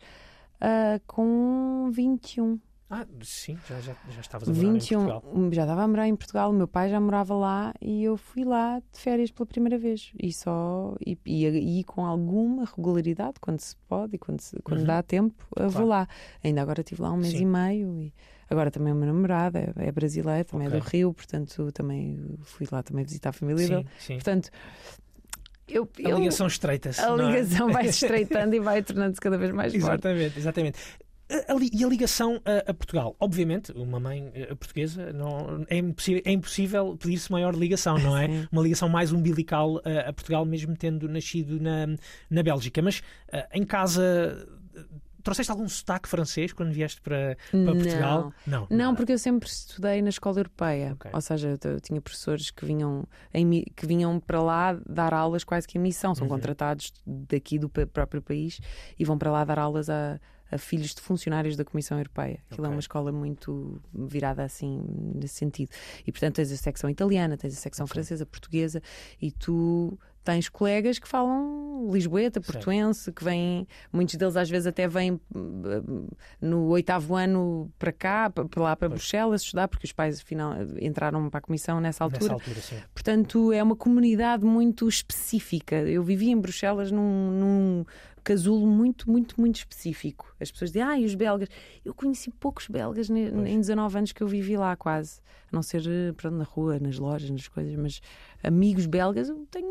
ah, com 21. Ah, sim, já, já, já estavas a morar em 21. Portugal. Já estava a morar em Portugal, o meu pai já morava lá e eu fui lá de férias pela primeira vez. E só. E, e, e com alguma regularidade, quando se pode e quando, se- quando Uhum. dá tempo, Claro. vou lá. Ainda agora estive lá um mês Sim. e meio e. Agora também o meu namorado é, é brasileiro, também Ok. é do Rio, portanto também fui lá também visitar a família dele. Sim, sim. Portanto, eu, A eu- ligação estreita-se. a é? ligação vai se [laughs] estreitando e vai tornando-se cada vez mais forte. Exatamente, exatamente. A- a e a ligação a, a Portugal? Obviamente, uma mãe eh, portuguesa não, é, impossível, é impossível pedir-se maior ligação, não é? [laughs] Uma ligação mais umbilical a, a Portugal, mesmo tendo nascido na, na Bélgica. Mas eh, em casa, trouxeste algum sotaque francês quando vieste para, para Não. Portugal? Não. Não, nada. porque eu sempre estudei na escola europeia. Ok. Ou seja, eu, eu tinha professores que vinham, em que vinham para lá dar aulas quase que em missão. São Uhum. contratados daqui do próprio país e vão para lá dar aulas a, a filhos de funcionários da Comissão Europeia. Aquilo é Ok. uma escola muito virada assim, nesse sentido. E portanto tens a secção italiana, tens a secção francesa, portuguesa e tu. Tens colegas que falam lisboeta, Certo. portuense, que vêm, muitos deles às vezes até vêm hum, no oitavo ano para cá, pa- para lá para Pois. Bruxelas estudar, porque os pais afinal entraram para a comissão nessa altura. Nessa altura, sim. Portanto, é uma comunidade muito específica. Eu vivi em Bruxelas num, num casulo muito, muito, muito específico. As pessoas dizem, ah, e os belgas? Eu conheci poucos belgas ne- em 19 anos que eu vivi lá, quase. A não ser eh, pronto, na rua, nas lojas, nas coisas, mas amigos belgas eu tenho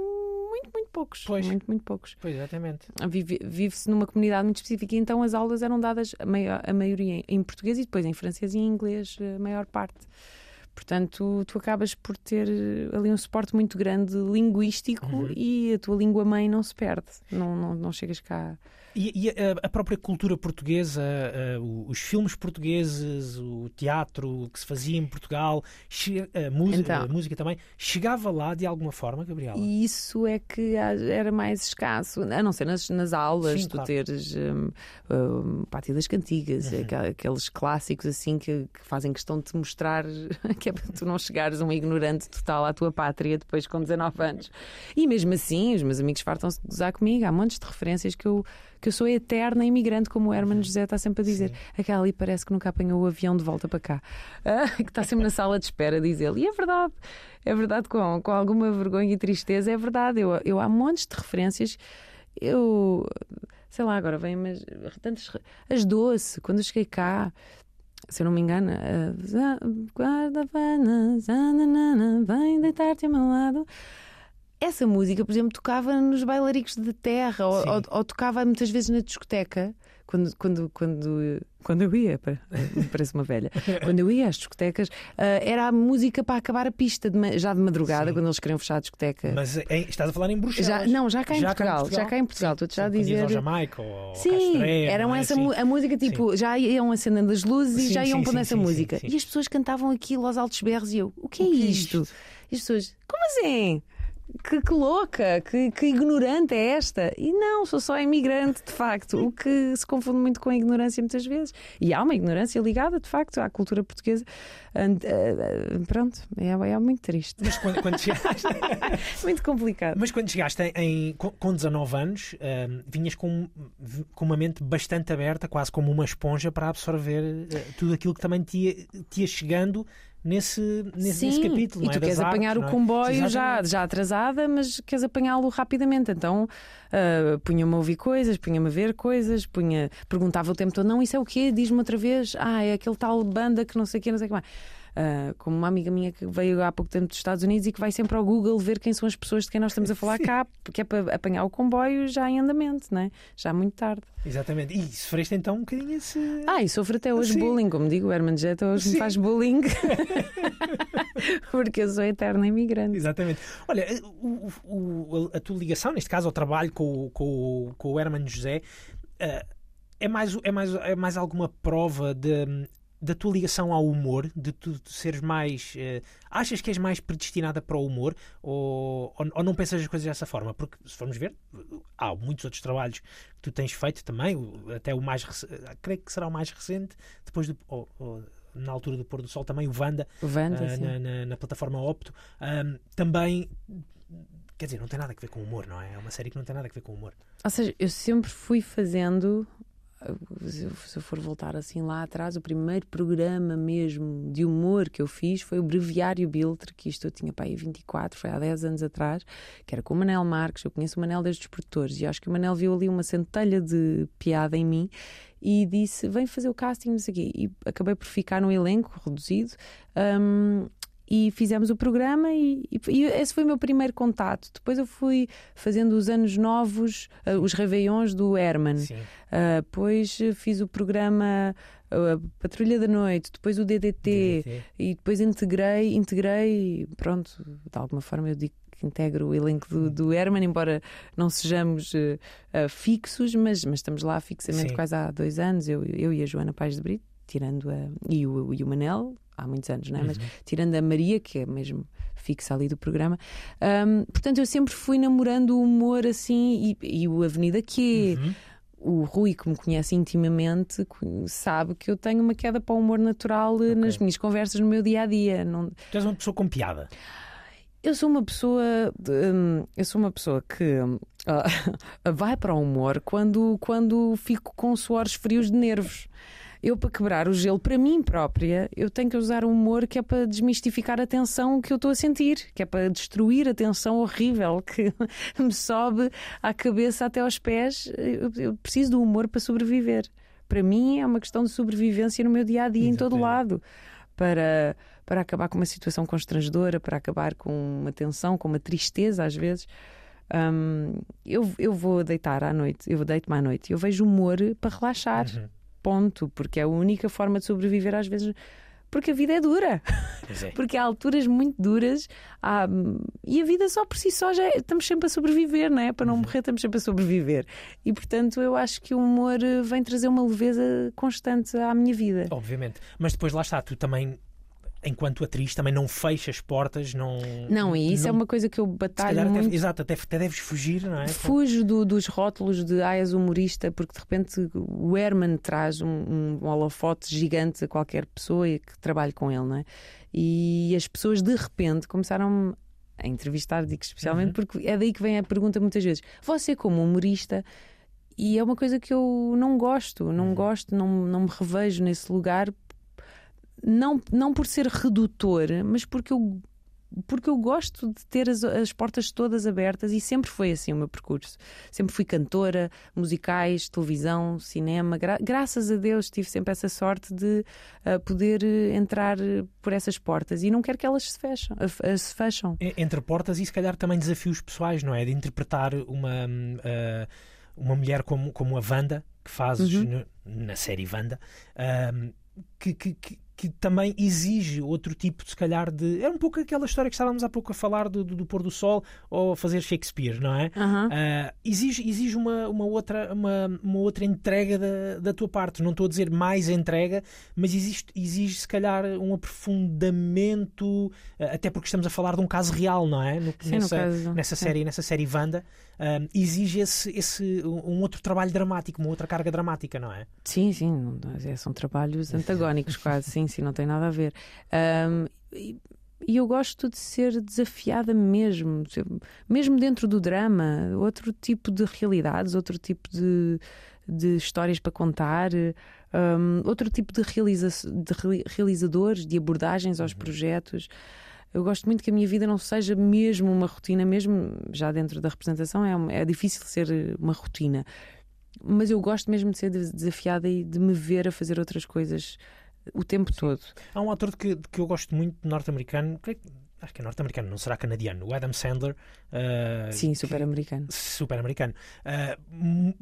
muito, muito poucos. Pois. Muito, muito poucos. Pois, exatamente. Vive- Vive-se numa comunidade muito específica, e então as aulas eram dadas a, maio- a maioria em, em português e depois em francês e em inglês, a maior parte. Portanto, tu acabas por ter eh, ali um suporte muito grande linguístico Uhum. e a tua língua mãe não se perde. Não, não, não chegas cá. E, e a, a própria cultura portuguesa, os filmes portugueses, o teatro que se fazia em Portugal, a, música, Então. a música também, chegava lá de alguma forma, Gabriela? E isso é que era mais escasso, a não ser nas, nas aulas, Sim, tu claro. teres um, um, Pátio das Cantigas, Uhum. aqueles clássicos assim que, que fazem questão de te mostrar [laughs] que é para tu não chegares um ignorante total à tua pátria depois com 19 anos. E mesmo assim, os meus amigos fartam-se de gozar comigo, há montes de referências que eu, que eu sou eterna imigrante, como o Hermano José está sempre a dizer. Aquela ali parece que nunca apanhou o avião de volta para cá, [laughs] Ah, que está sempre na sala de espera, diz ele. E é verdade. É verdade, com, com alguma vergonha e tristeza, é verdade. Eu, eu há montes de referências. Eu sei lá, agora vem mas tantas as doce, quando eu cheguei cá, se eu não me engano, a- guarda-vana, vem deitar-te ao meu lado. Essa música, por exemplo, tocava nos bailaricos de terra ou, Sim. ou- ou tocava muitas vezes na discoteca. Quando, quando, quando, quando eu ia, pa- [laughs] parece uma velha, quando eu ia às discotecas, ah, era a música para acabar a pista, de já de madrugada, Sim. quando eles queriam fechar a discoteca. Mas em- estás a falar em Bruxelas. Já, não, já cá em Já cá em Portugal, Portugal? já cá em Portugal, estou-te já a Sim, ias ao dizer. Jamaica ou Sim, Castré, eram é? essa Sim. a música tipo, já iam acendendo as luzes e Sim, já iam sim, pondo sim, essa sim, música. sim, sim. E as pessoas cantavam aquilo aos altos berros e eu, o que é O que é isto? isto? E as pessoas, como assim? Que, que louca, que, que ignorante é esta? E não, sou só imigrante, de facto, o que se confunde muito com a ignorância muitas vezes. E há uma ignorância ligada, de facto, à cultura portuguesa. Eh, eh, pronto, é, é muito triste, Mas quando, quando chegaste, [laughs] muito complicado. mas quando chegaste em, com, com 19 anos, ahm, vinhas com, com uma mente bastante aberta, quase como uma esponja, para absorver eh, tudo aquilo que também te ia, te ia chegando nesse, nesse, Sim, nesse capítulo. e não é? tu Das queres artes, apanhar o é? comboio já, já atrasada, mas queres apanhá-lo rapidamente. Então ah, punha-me a ouvir coisas, punha-me a ver coisas, punha, perguntava o tempo todo: não, isso é o quê? Diz-me outra vez. Ah, é aquele tal banda que não sei o quê, não sei o que mais. Ah, como uma amiga minha que veio há pouco tempo dos Estados Unidos e que vai sempre ao Google ver quem são as pessoas de quem nós estamos a falar cá, porque é para apanhar o comboio já em andamento, né? já muito tarde. Exatamente. E sofreste então um bocadinho esse. Ah, e sofro até hoje Sim. bullying, como digo, o Herman Jet hoje Sim. me faz bullying [laughs] porque eu sou eterna imigrante. Exatamente. Olha, o- o- a tua ligação, neste caso, ao trabalho com, o- com, com o Hermano José, eh, é mais, é, mais, é mais alguma prova de, da tua ligação ao humor? De tu seres mais. eh, achas que és mais predestinada para o humor? Ou, ou, ou não pensas as coisas dessa forma? Porque, se formos ver, há muitos outros trabalhos que tu tens feito também, até o mais. creio que será o mais recente, depois do. ou- na altura do pôr do sol também, o Wanda, ah, sim. na, na- na plataforma Opto. Também, quer dizer, não tem nada a ver com humor, não é? É uma série que não tem nada a ver com humor. Ou seja, eu sempre fui fazendo. Se eu- for voltar assim lá atrás, o primeiro programa mesmo de humor que eu fiz foi o Breviário Biltre, que isto eu tinha para aí 24, foi há 10 anos atrás, que era com o Manel Marques. Eu conheço o Manel desde os produtores e acho que o Manel viu ali uma centelha de piada em mim e disse: Vem fazer o casting, não sei o quê. E acabei por ficar no elenco reduzido. hum, e fizemos o programa e, e- esse foi o meu primeiro contato. Depois eu fui fazendo os anos novos, eh, os Réveillons do Herman. Sim. Ah, depois eh, fiz o programa ah, Patrulha da Noite, depois o DDT, DDT. e depois integrei, integrei, pronto, de alguma forma eu digo que integra o elenco do, do Herman, embora não sejamos uh, uh, fixos, mas, mas estamos lá fixamente Sim. quase há dois anos, eu, eu e a Joana Paz de Brito, tirando a. e o, e o Manel, há muitos anos, não é? Mas tirando a Maria, que é mesmo fixa ali do programa. Ahm, portanto, eu sempre fui namorando o humor assim e, e o Avenida Q. Uhum. O Rui, que me conhece intimamente, sabe que eu tenho uma queda para o humor natural eh, nas minhas conversas no meu dia a dia. Não, Tu és uma pessoa com piada. eu sou uma pessoa, hum, eu sou uma pessoa que ah, [laughs] vai para o humor quando, quando fico com suores frios de nervos. Eu, para quebrar o gelo para mim própria, eu tenho que usar o humor que é para desmistificar a tensão que eu estou a sentir, que é para destruir a tensão horrível que [laughs] me sobe à cabeça até aos pés. Eu, eu preciso do humor para sobreviver. Para mim é uma questão de sobrevivência no meu dia a dia, em todo lado. Para, para acabar com uma situação constrangedora, para acabar com uma tensão, com uma tristeza às vezes. Hum, eu, eu vou deitar à noite, eu deito-me à noite e eu vejo humor para relaxar. Uhum. Ponto. Porque é a única forma de sobreviver às vezes. Porque a vida é dura. É. [laughs] Porque há alturas muito duras há- e a vida só por si só já é- estamos sempre a sobreviver, não é? Para não morrer, estamos sempre a sobreviver. E portanto, eu acho que o humor eh, vem trazer uma leveza constante à minha vida. Obviamente. Mas depois lá está, tu também, enquanto atriz, também não fechas portas, não. Não, e isso é não- uma coisa que eu Se batalho calhar até, muito. exato, até, até deves fugir, não é? Fujo do- dos rótulos de ah, és humorista, porque de repente o Herman traz um, um holofote gigante a qualquer pessoa e que trabalhe com ele, não é? E as pessoas de repente começaram a entrevistar, digo especialmente, porque é daí que vem a pergunta muitas vezes: você, como humorista, e é uma coisa que eu não gosto, não gosto, não, não me revejo nesse lugar, não, não por ser redutor, mas porque eu porque eu gosto de ter as, as portas todas abertas e sempre foi assim o meu percurso. Sempre fui cantora, musicais, televisão, cinema. Gra- graças a Deus tive sempre essa sorte de ah, poder eh, entrar por essas portas e não quero que elas se fecham. ah, se fecham. Entre portas e se calhar também desafios pessoais, não é? De interpretar uma, ah, uma mulher como, como a Wanda, que fazes Uhum. na série Wanda, que, que, que, que também exige outro tipo, se calhar, de. É um pouco aquela história que estávamos há pouco a falar do, do, do pôr do sol ou fazer Shakespeare, não é? Aham. Ah, exige exige uma, uma, outra, uma, uma outra entrega da, da tua parte. Não estou a dizer mais entrega, mas existe, exige se calhar um aprofundamento, ah, até porque estamos a falar de um caso real, não é? No- Sim, no nessa, caso, nessa série, nessa série Wanda, ah, exige esse, esse, um outro trabalho dramático, uma outra carga dramática, não é? Sim, sim, é, são trabalhos antagónicos quase, sim, sim, não tem nada a ver. Ahm, e, e eu gosto de ser desafiada mesmo, mesmo dentro do drama, outro tipo de realidades, outro tipo de, de histórias para contar, ahm, outro tipo de, realiza de reali- realizadores, de abordagens aos projetos. Eu gosto muito que a minha vida não seja mesmo uma rotina, mesmo já dentro da representação, é, uma- é difícil ser uma rotina mas eu gosto mesmo de ser des- desafiada e de me ver a fazer outras coisas o tempo todo. Há um ator que, que eu gosto muito, norte-americano, que- acho que é norte-americano, não será canadiano, o Adam Sandler. ah, Sim, super americano. super americano. Ah, m-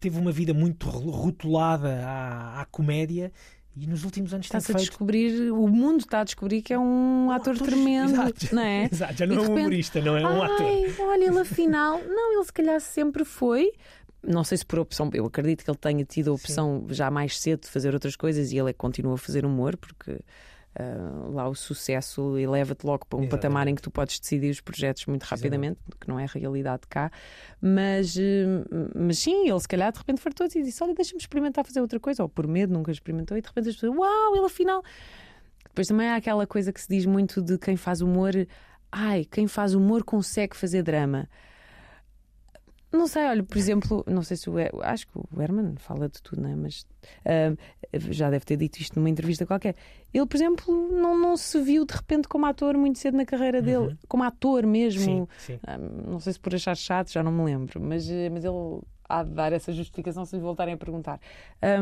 teve uma vida muito ro- rotulada à, à comédia e nos últimos anos Está-se a feito. descobrir, o mundo está a descobrir que é um, ator, ator- tremendo, Exato. não é? Exato, já não E é um repente, humorista, não é um ator. Olha, ele afinal, [laughs] não, ele se calhar sempre foi. Não sei se por opção, eu acredito que ele tenha tido a opção já mais cedo de fazer outras coisas e ele é que continua a fazer humor, porque ah, lá o sucesso eleva-te logo para um Exatamente. patamar em que tu podes decidir os projetos muito rapidamente, que não é a realidade cá. Mas, eh, mas sim, ele se calhar de repente fartou-se e disse: Olha, deixa-me experimentar fazer outra coisa, ou por medo nunca experimentou, e de repente as pessoas, uau, ele afinal. Depois também há aquela coisa que se diz muito de quem faz humor, ai, quem faz humor consegue fazer drama. Não sei, olha, por exemplo, não sei se o. Acho que o Herman fala de tudo, não é? Mas ah, já deve ter dito isto numa entrevista qualquer. Ele, por exemplo, não, não se viu de repente como ator muito cedo na carreira dele, como ator mesmo. Sim, sim. Ah, não sei se por achar chato, já não me lembro, mas, mas ele há de dar essa justificação se lhe voltarem a perguntar.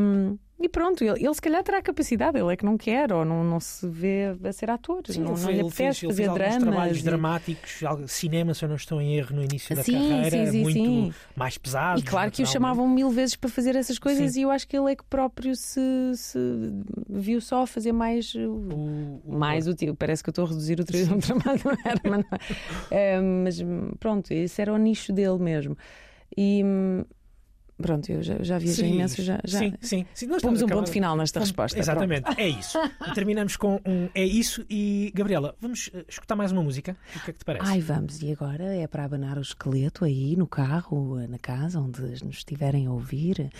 Hum, e pronto, ele, ele se calhar terá capacidade, ele é que não quer ou não, não se vê a ser ator. Sim, não, ele não lhe apetece ele fazer fez dramas. trabalhos e- dramáticos, cinema, se eu não estou em erro, no início da Sim, carreira, sim, sim, muito sim. mais pesado. E claro que o chamavam mil vezes para fazer essas coisas Sim. e eu acho que ele é que próprio se, se viu só a fazer mais O- o- mais útil. Parece que eu estou a reduzir o tra- o trabalho, não era, mas, não é. [laughs] Eh, mas hum, pronto, esse era o nicho dele mesmo. E hum, pronto, eu já, já viajei Sim, imenso, já, já Sim, sim. sim. Nós pomos um ponto final nesta resposta. Exatamente, é isso. [laughs] Terminamos com um é isso. E Gabriela, vamos eh, escutar mais uma música? O que é que te parece? Ai, vamos, e agora é para abanar o esqueleto aí no carro, na casa, onde nos estiverem a ouvir.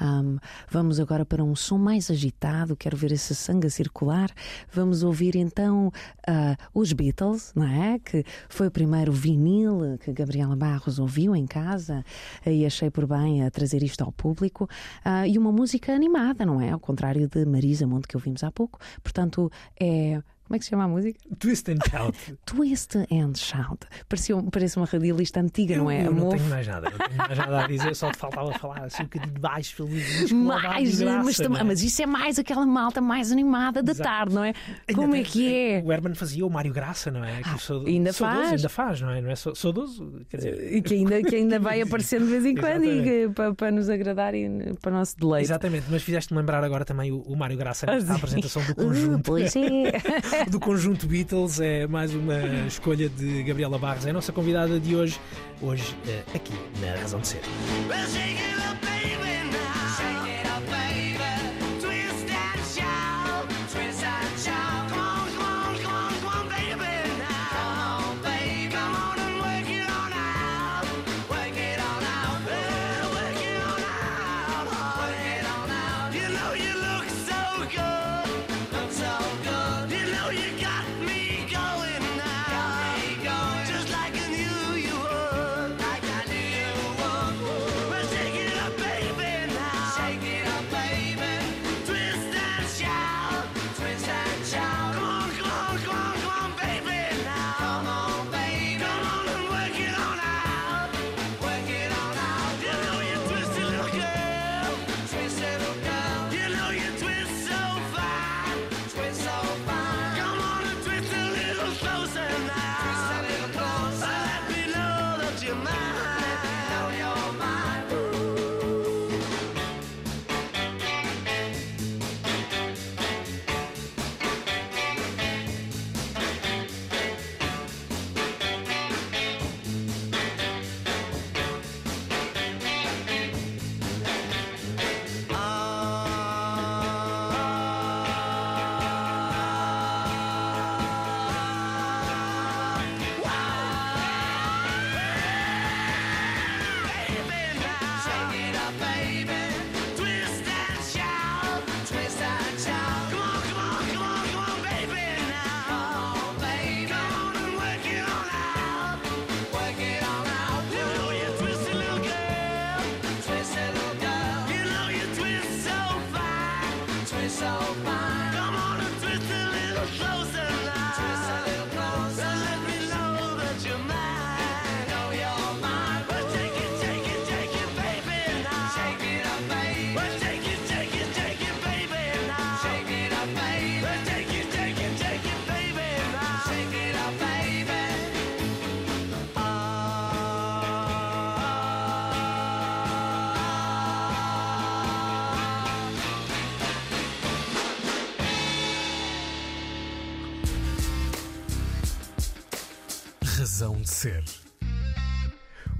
Ahm, vamos agora para um som mais agitado, quero ver esse sangue circular. Vamos ouvir então ah, os Beatles, não é? Que foi o primeiro vinil que Gabriela Barros ouviu em casa e achei por bem a trazer isto ao público. Ah, e uma música animada, não é? Ao contrário de Marisa Monte que ouvimos há pouco. Portanto, é. Como é que se chama a música? Twist and Shout. [laughs] Twist and Shout. Parecia, parece uma radialista antiga, Eu, não é? eu A não tenho mais nada, não tenho mais nada a dizer, só te faltava falar assim um bocadinho de baixo, feliz. Mais, mas, tam- é? mas isso é mais aquela malta mais animada da Exato. tarde, não é? Ainda Como é que é? O Herman fazia o Mário Graça, não é? Que Ah, sou- ainda saudoso, faz. Ainda faz, não é? Não é sau- saudoso? Quer dizer, E que ainda, que ainda vai [laughs] aparecendo de vez em quando e para, para nos agradar e para o nosso deleite. Exatamente, mas fizeste-me lembrar agora também o, o Mário Graça Ah, nesta sim. apresentação do Uh, conjunto. pois é. [laughs] [laughs] do conjunto Beatles é mais uma escolha de Gabriela Barros, é a nossa convidada de hoje, hoje eh, aqui na Razão de Ser.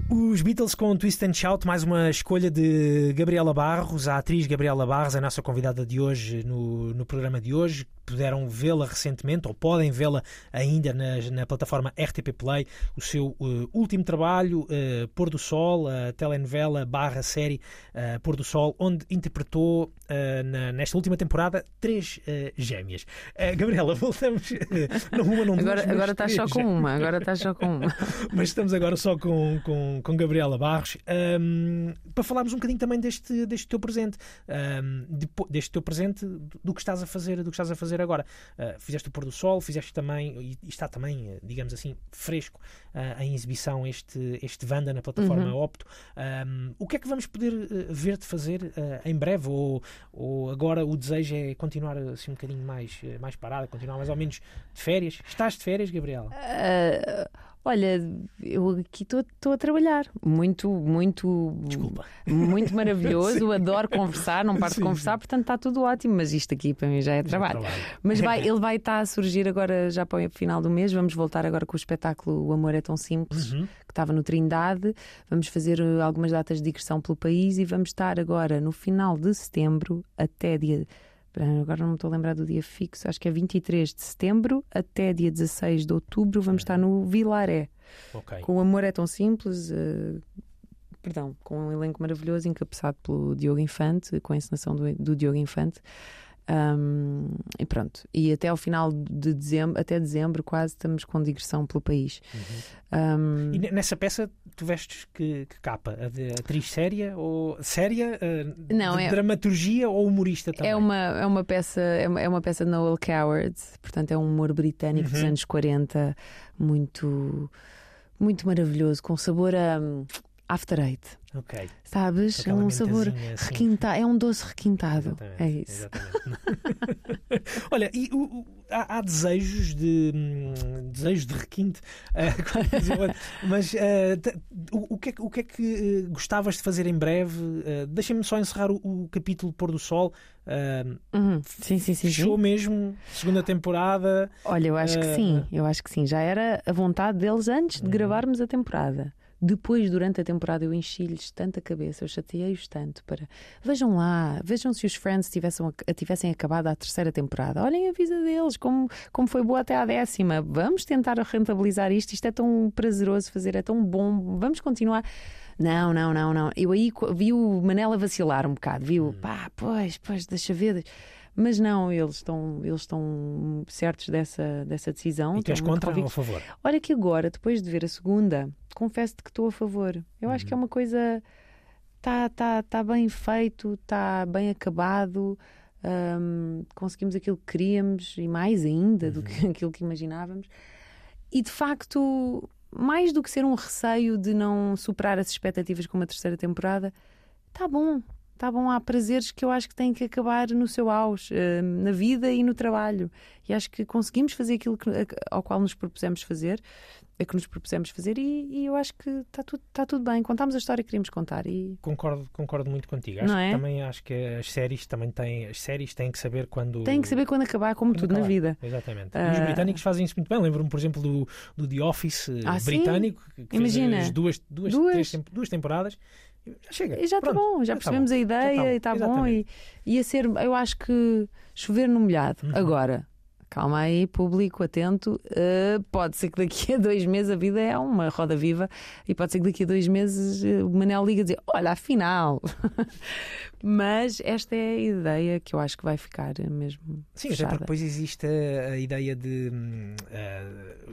Os Beatles com Twist and Shout, mais uma escolha de Gabriela Barros, a atriz Gabriela Barros, a nossa convidada de hoje no, no programa de hoje. Puderam vê-la recentemente, ou podem vê-la ainda na, na plataforma RTP Play, o seu eh, último trabalho, eh, Pôr do Sol, a telenovela barra série eh, Pôr do Sol, onde interpretou na- nesta última temporada três gêmeas. Gabriela, [laughs] voltamos, não uma, não duas, Agora, agora estás só três. com uma, agora estás só com uma. [laughs] Mas estamos agora só com, com, com Gabriela Barros Ahm, para falarmos um bocadinho também deste, deste teu presente, Ahm, depo- deste teu presente, do, que estás a fazer, do que estás a fazer fazer agora. Uh, fizeste o Pôr do Sol, fizeste também, e está também, uh, digamos assim, fresco uh, em exibição este, este Vanda na plataforma Opto. Um, o que é que vamos poder uh, ver-te fazer em breve? Ou, ou agora o desejo é continuar assim um bocadinho mais, mais parada, continuar mais ou menos de férias? Estás de férias, Gabriel? Olha, eu aqui estou a trabalhar. Muito, muito. Desculpa. Muito maravilhoso. [laughs] Adoro conversar, não paro Sim, de conversar, sim. portanto está tudo ótimo. Mas isto aqui para mim já é trabalho. trabalho. Mas vai, [laughs] ele vai estar a surgir agora já para o final do mês. Vamos voltar agora com o espetáculo O Amor é Tão Simples, Uhum. que estava no Trindade. Vamos fazer eh, algumas datas de digressão pelo país e vamos estar agora no final de setembro até dia. Agora não me estou a lembrar do dia fixo, acho que é 23 de setembro até dia 16 de outubro. Vamos estar no Vilaré. Ok. Com o Amor é Tão Simples, eh, perdão, com um elenco maravilhoso encabeçado pelo Diogo Infante, com a encenação do, do Diogo Infante. Ahm, e pronto, e até ao final de dezembro, até dezembro, quase estamos com digressão pelo país. Ahm, E ne- nessa peça tu vestes que, que capa? A de atriz séria ou séria? uh, Não, é- dramaturgia ou humorista também? É uma, é uma peça é uma, é uma peça de Noel Coward, portanto é um humor britânico dos Uhum. anos 40, muito muito maravilhoso, com sabor a After Eight. Ok. Sabes? É um sabor assim. requintado, é um doce requintado. Exatamente, É isso. [laughs] Olha, e o- o- há, há desejos de hum, desejos de requinte, [laughs] outro. mas te- o, o que é, que- o que é que eh, gostavas de fazer em breve? Eh, Deixa-me só encerrar o, capítulo Pôr do Sol. Uhum. Sim, sim, sim, fechou sim. mesmo, segunda temporada. Olha, eu acho que sim, eu acho que sim. Já era a vontade deles antes de Uhum. gravarmos a temporada. Depois, durante a temporada, eu enchi-lhes tanta cabeça, eu chateei-os tanto para vejam lá, vejam se os Friends tivessem, tivessem acabado a terceira temporada. Olhem a vida deles, como, como foi boa até à décima. Vamos tentar rentabilizar isto. Isto é tão prazeroso fazer, é tão bom. Vamos continuar. Não, não, não, não. Eu aí vi o Manela vacilar um bocado, viu? Hum. Pá, pois, pois, deixa ver. Mas não, eles estão, eles estão certos dessa, dessa decisão. E tu és contra ou a favor? Olha que agora, depois de ver a segunda, confesso-te que estou a favor. Eu acho que é Uhum. uma coisa. Está tá, tá bem feito, está bem acabado. hum, conseguimos aquilo que queríamos e mais ainda do Uhum. que [laughs] aquilo que imaginávamos. E de facto, mais do que ser um receio de não superar as expectativas com uma terceira temporada, está bom. Está bom, há prazeres que eu acho que têm que acabar no seu auge, eh, na vida e no trabalho. E acho que conseguimos fazer aquilo que- ao qual nos propusemos fazer, a que nos propusemos fazer, e, e eu acho que está tudo, está tudo bem. Contámos a história que queríamos contar. E Concordo, concordo muito contigo. Acho que é? também acho que as séries também têm, as séries têm que saber quando tem que saber quando acabar, como quando tudo na acabar. vida. Exatamente. Ah. E os britânicos fazem isso muito bem. Lembro-me, por exemplo, do, do The Office eh, Ah, sim? britânico, que fez Imagina. as duas, duas, Duas. três duas temporadas. Já chega. E já está bom, já tá percebemos bom. a Já ideia tá e está bom. E Exatamente. ia ser, eu acho que chover no molhado. Uhum. Agora, calma aí, público, atento. eh, pode ser que daqui a dois meses a vida é uma roda viva e pode ser que daqui a dois meses eh, o Manel liga a dizer: Olha, afinal. [laughs] Mas esta é a ideia que eu acho que vai ficar mesmo. Sim, até fechada. porque depois existe a, a ideia de eh,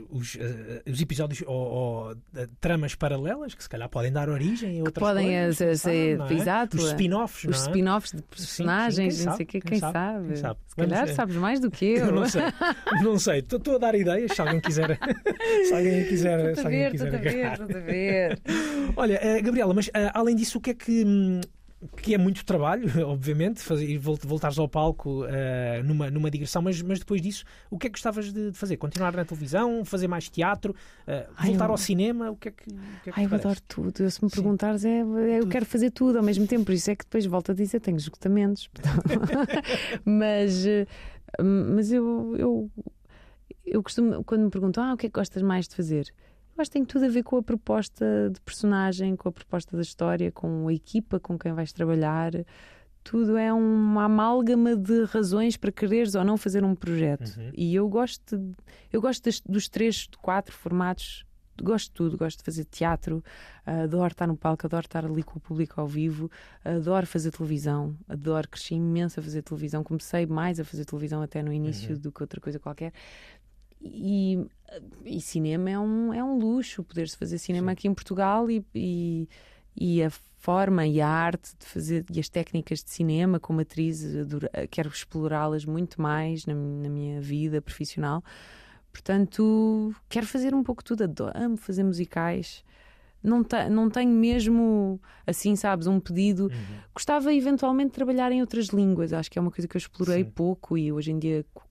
os, eh, os episódios ou, ou, tramas paralelas que se calhar podem dar origem a outras podem, coisas, quem ser- é? exato, Os spin-offs, Os é? spin-offs de personagens, quem não sabe, sei o quê, quem quem, sabe, sabe? quem sabe. Se Vamos calhar ver. sabes mais do que eu. [laughs] Eu não sei, [laughs] não sei. Estou a dar ideias. Se alguém quiser, se alguém quiser, se alguém ver, quiser a ver, a ver. [laughs] Olha, eh, Gabriela, mas eh, além disso, o que é que. hum, que é muito trabalho, [laughs] obviamente, fazer, e vol- voltares ao palco eh, numa, numa digressão, mas, mas depois disso, o que é que gostavas de, de fazer? Continuar na televisão, fazer mais teatro, eh, Ai, voltar eu- ao cinema? O que é que, que, é que Ai, eu adoro tudo. Eu, se me Sim. perguntares, é, é, eu quero fazer tudo ao mesmo tempo. Por isso é que depois volto a dizer: tenho esgotamentos. mas eh, mas eu, eu, eu costumo, quando me perguntam ah, o que é que gostas mais de fazer, eu acho que tem tudo a ver com a proposta de personagem, com a proposta da história, com a equipa com quem vais trabalhar. Tudo é uma amálgama de razões para quereres ou não fazer um projeto. Uhum. E eu gosto, eu gosto dos três, quatro formatos. Gosto de tudo, gosto de fazer teatro, adoro estar no palco, adoro estar ali com o público ao vivo, adoro fazer televisão, adoro, cresci imenso a fazer televisão, comecei mais a fazer televisão até no início Uhum. do que outra coisa qualquer. E, e cinema é um, é um luxo poder-se fazer cinema Sim. aqui em Portugal e, e, e a forma e a arte de fazer e as técnicas de cinema como atriz, adoro- quero explorá-las muito mais na, na minha vida profissional. Portanto, quero fazer um pouco tudo. Amo fazer musicais. Não, te- não tenho mesmo, assim, sabes, um pedido. Uhum. Gostava eventualmente de trabalhar em outras línguas. Acho que é uma coisa que eu explorei Sim. pouco e hoje em dia, co-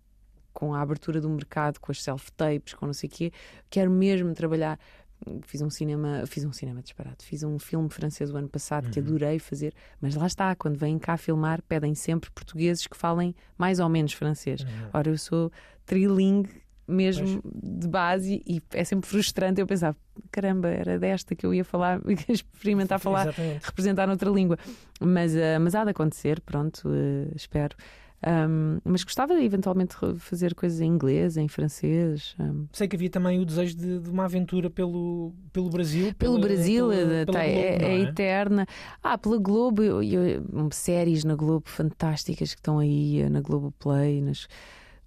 com a abertura do mercado, com as self-tapes, com não sei o quê, quero mesmo trabalhar. Fiz um cinema, fiz um cinema disparado. Fiz um filme francês o ano passado que adorei fazer, mas lá está, quando vêm cá filmar, pedem sempre portugueses que falem mais ou menos francês. Ora, eu sou trilingue mesmo de base e é sempre frustrante eu pensar, caramba, era desta que eu ia falar, [laughs] experimentar falar Exatamente. representar noutra língua. Mas, eh, mas há de acontecer, pronto, eh, espero. Ahm, mas gostava de eventualmente re- fazer coisas em inglês, em francês. ahm. Sei que havia também o desejo de, de uma aventura pelo, pelo Brasil. Pelo pela- Brasil, pela- eh, pela tá, Globo, é, é eterna. Ah, pela Globo, eu, eu- séries na Globo fantásticas que estão aí na Globo Play, nas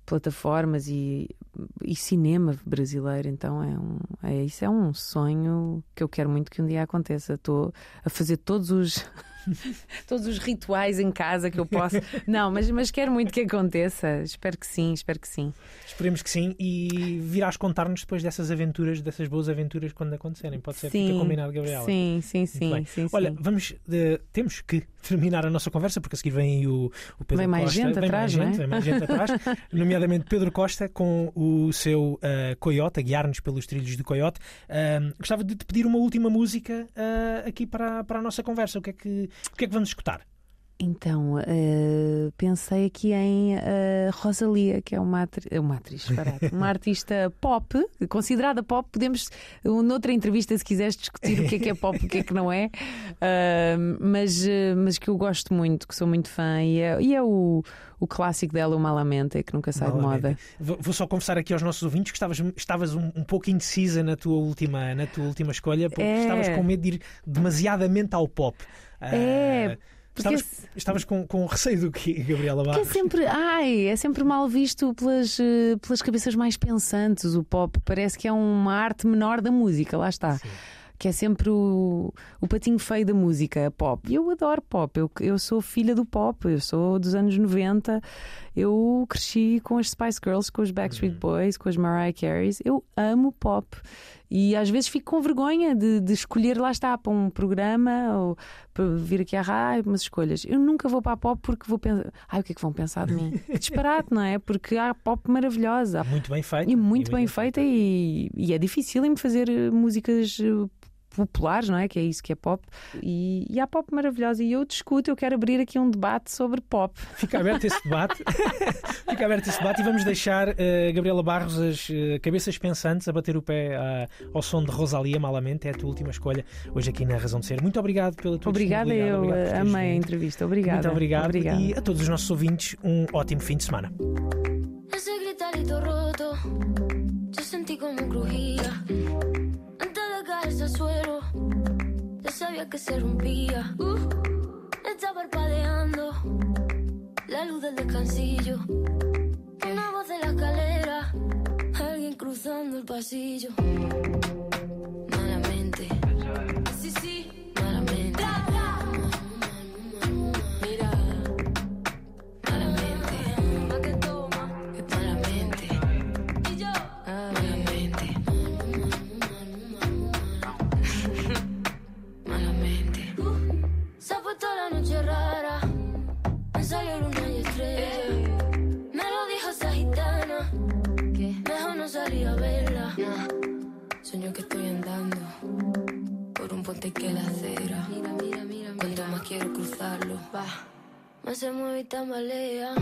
plataformas e, e cinema brasileiro. Então é, um, é isso é um sonho que eu quero muito que um dia aconteça. Estou a fazer todos os [laughs] todos os rituais em casa que eu posso. [laughs] Não, mas, mas quero muito que aconteça. Espero que sim, espero que sim. Esperemos que sim. E virás contar-nos depois dessas aventuras, dessas boas aventuras quando acontecerem. Pode ser, fica combinado, Gabriela. Sim, sim, sim, sim, Olha, sim. vamos, eh, temos que terminar a nossa conversa, porque a seguir vem o, o Pedro Vem mais Costa. gente vem atrás, mais não é? gente, vem mais gente atrás, [laughs] nomeadamente Pedro Costa, com o seu eh, Coyote, a guiar-nos pelos trilhos do Coyote. Ahm, gostava de te pedir uma última música ah, aqui para, para a nossa conversa. O que é que, o que, é que vamos escutar? Então, eh, pensei aqui em eh, Rosalia, que é uma, atri uma atriz, [laughs] uma artista pop, considerada pop. Podemos, uh, noutra entrevista, se quiseres, discutir o que é que é pop e o que é que não é, Ah, [laughs] mas, mas que eu gosto muito, que sou muito fã, e é, e é o, o clássico dela, o Malamente, que nunca sai de Malamente. moda. Vou vou só confessar aqui aos nossos ouvintes que estavas, estavas um, um pouco indecisa na tua última, na tua última escolha, porque É. estavas com medo de ir demasiadamente ao pop. Ah, É, porque Estavas, esse- estavas com, com receio do que, Gabriela é Barros? sempre, ai, é sempre mal visto pelas, eh, pelas cabeças mais pensantes. O pop parece que é uma arte menor da música, lá está. Que é sempre o, o patinho feio da música, a pop. E eu adoro pop, eu, eu sou filha do pop, eu sou dos anos 90. Eu cresci com as Spice Girls, com os Backstreet Boys, com as Mariah Careys. Eu amo pop. E às vezes fico com vergonha de, de escolher, lá está, para um programa ou para vir aqui à rádio, umas escolhas. Eu nunca vou para a pop porque vou pensar, ai, o que é que vão pensar de mim? Que [laughs] disparate, não é? Porque há pop maravilhosa. Muito bem feita. E muito bem feita e, e é difícil em fazer eh, músicas eh, populares, não é? Que é isso que é pop. E, e há pop maravilhosa. E eu discuto, eu quero abrir aqui um debate sobre pop. Fica aberto esse debate. [laughs] Fica aberto esse debate e vamos deixar eh, Gabriela Barros as eh, cabeças pensantes a bater o pé ah, ao som de Rosalia Malamente. É a tua última escolha hoje aqui na Razão de Ser. Muito obrigado pela tua Obrigada, eu Obrigado amei a entrevista. Obrigada. Muito obrigado. Obrigada. E a todos os nossos ouvintes, um ótimo fim de semana. Al suelo, ya sabía que se rompía. Uh, está parpadeando la luz del descansillo. Una voz de la escalera, alguien cruzando el pasillo. Puesto la noche rara, me salió luna y estrella. Me lo dijo esa gitana, que mejor no salir a verla. Sueño que estoy andando por un puente que la acera. Mira, mira, mira, Cuanto más quiero cruzarlo, va. Más se mueve y tambalea.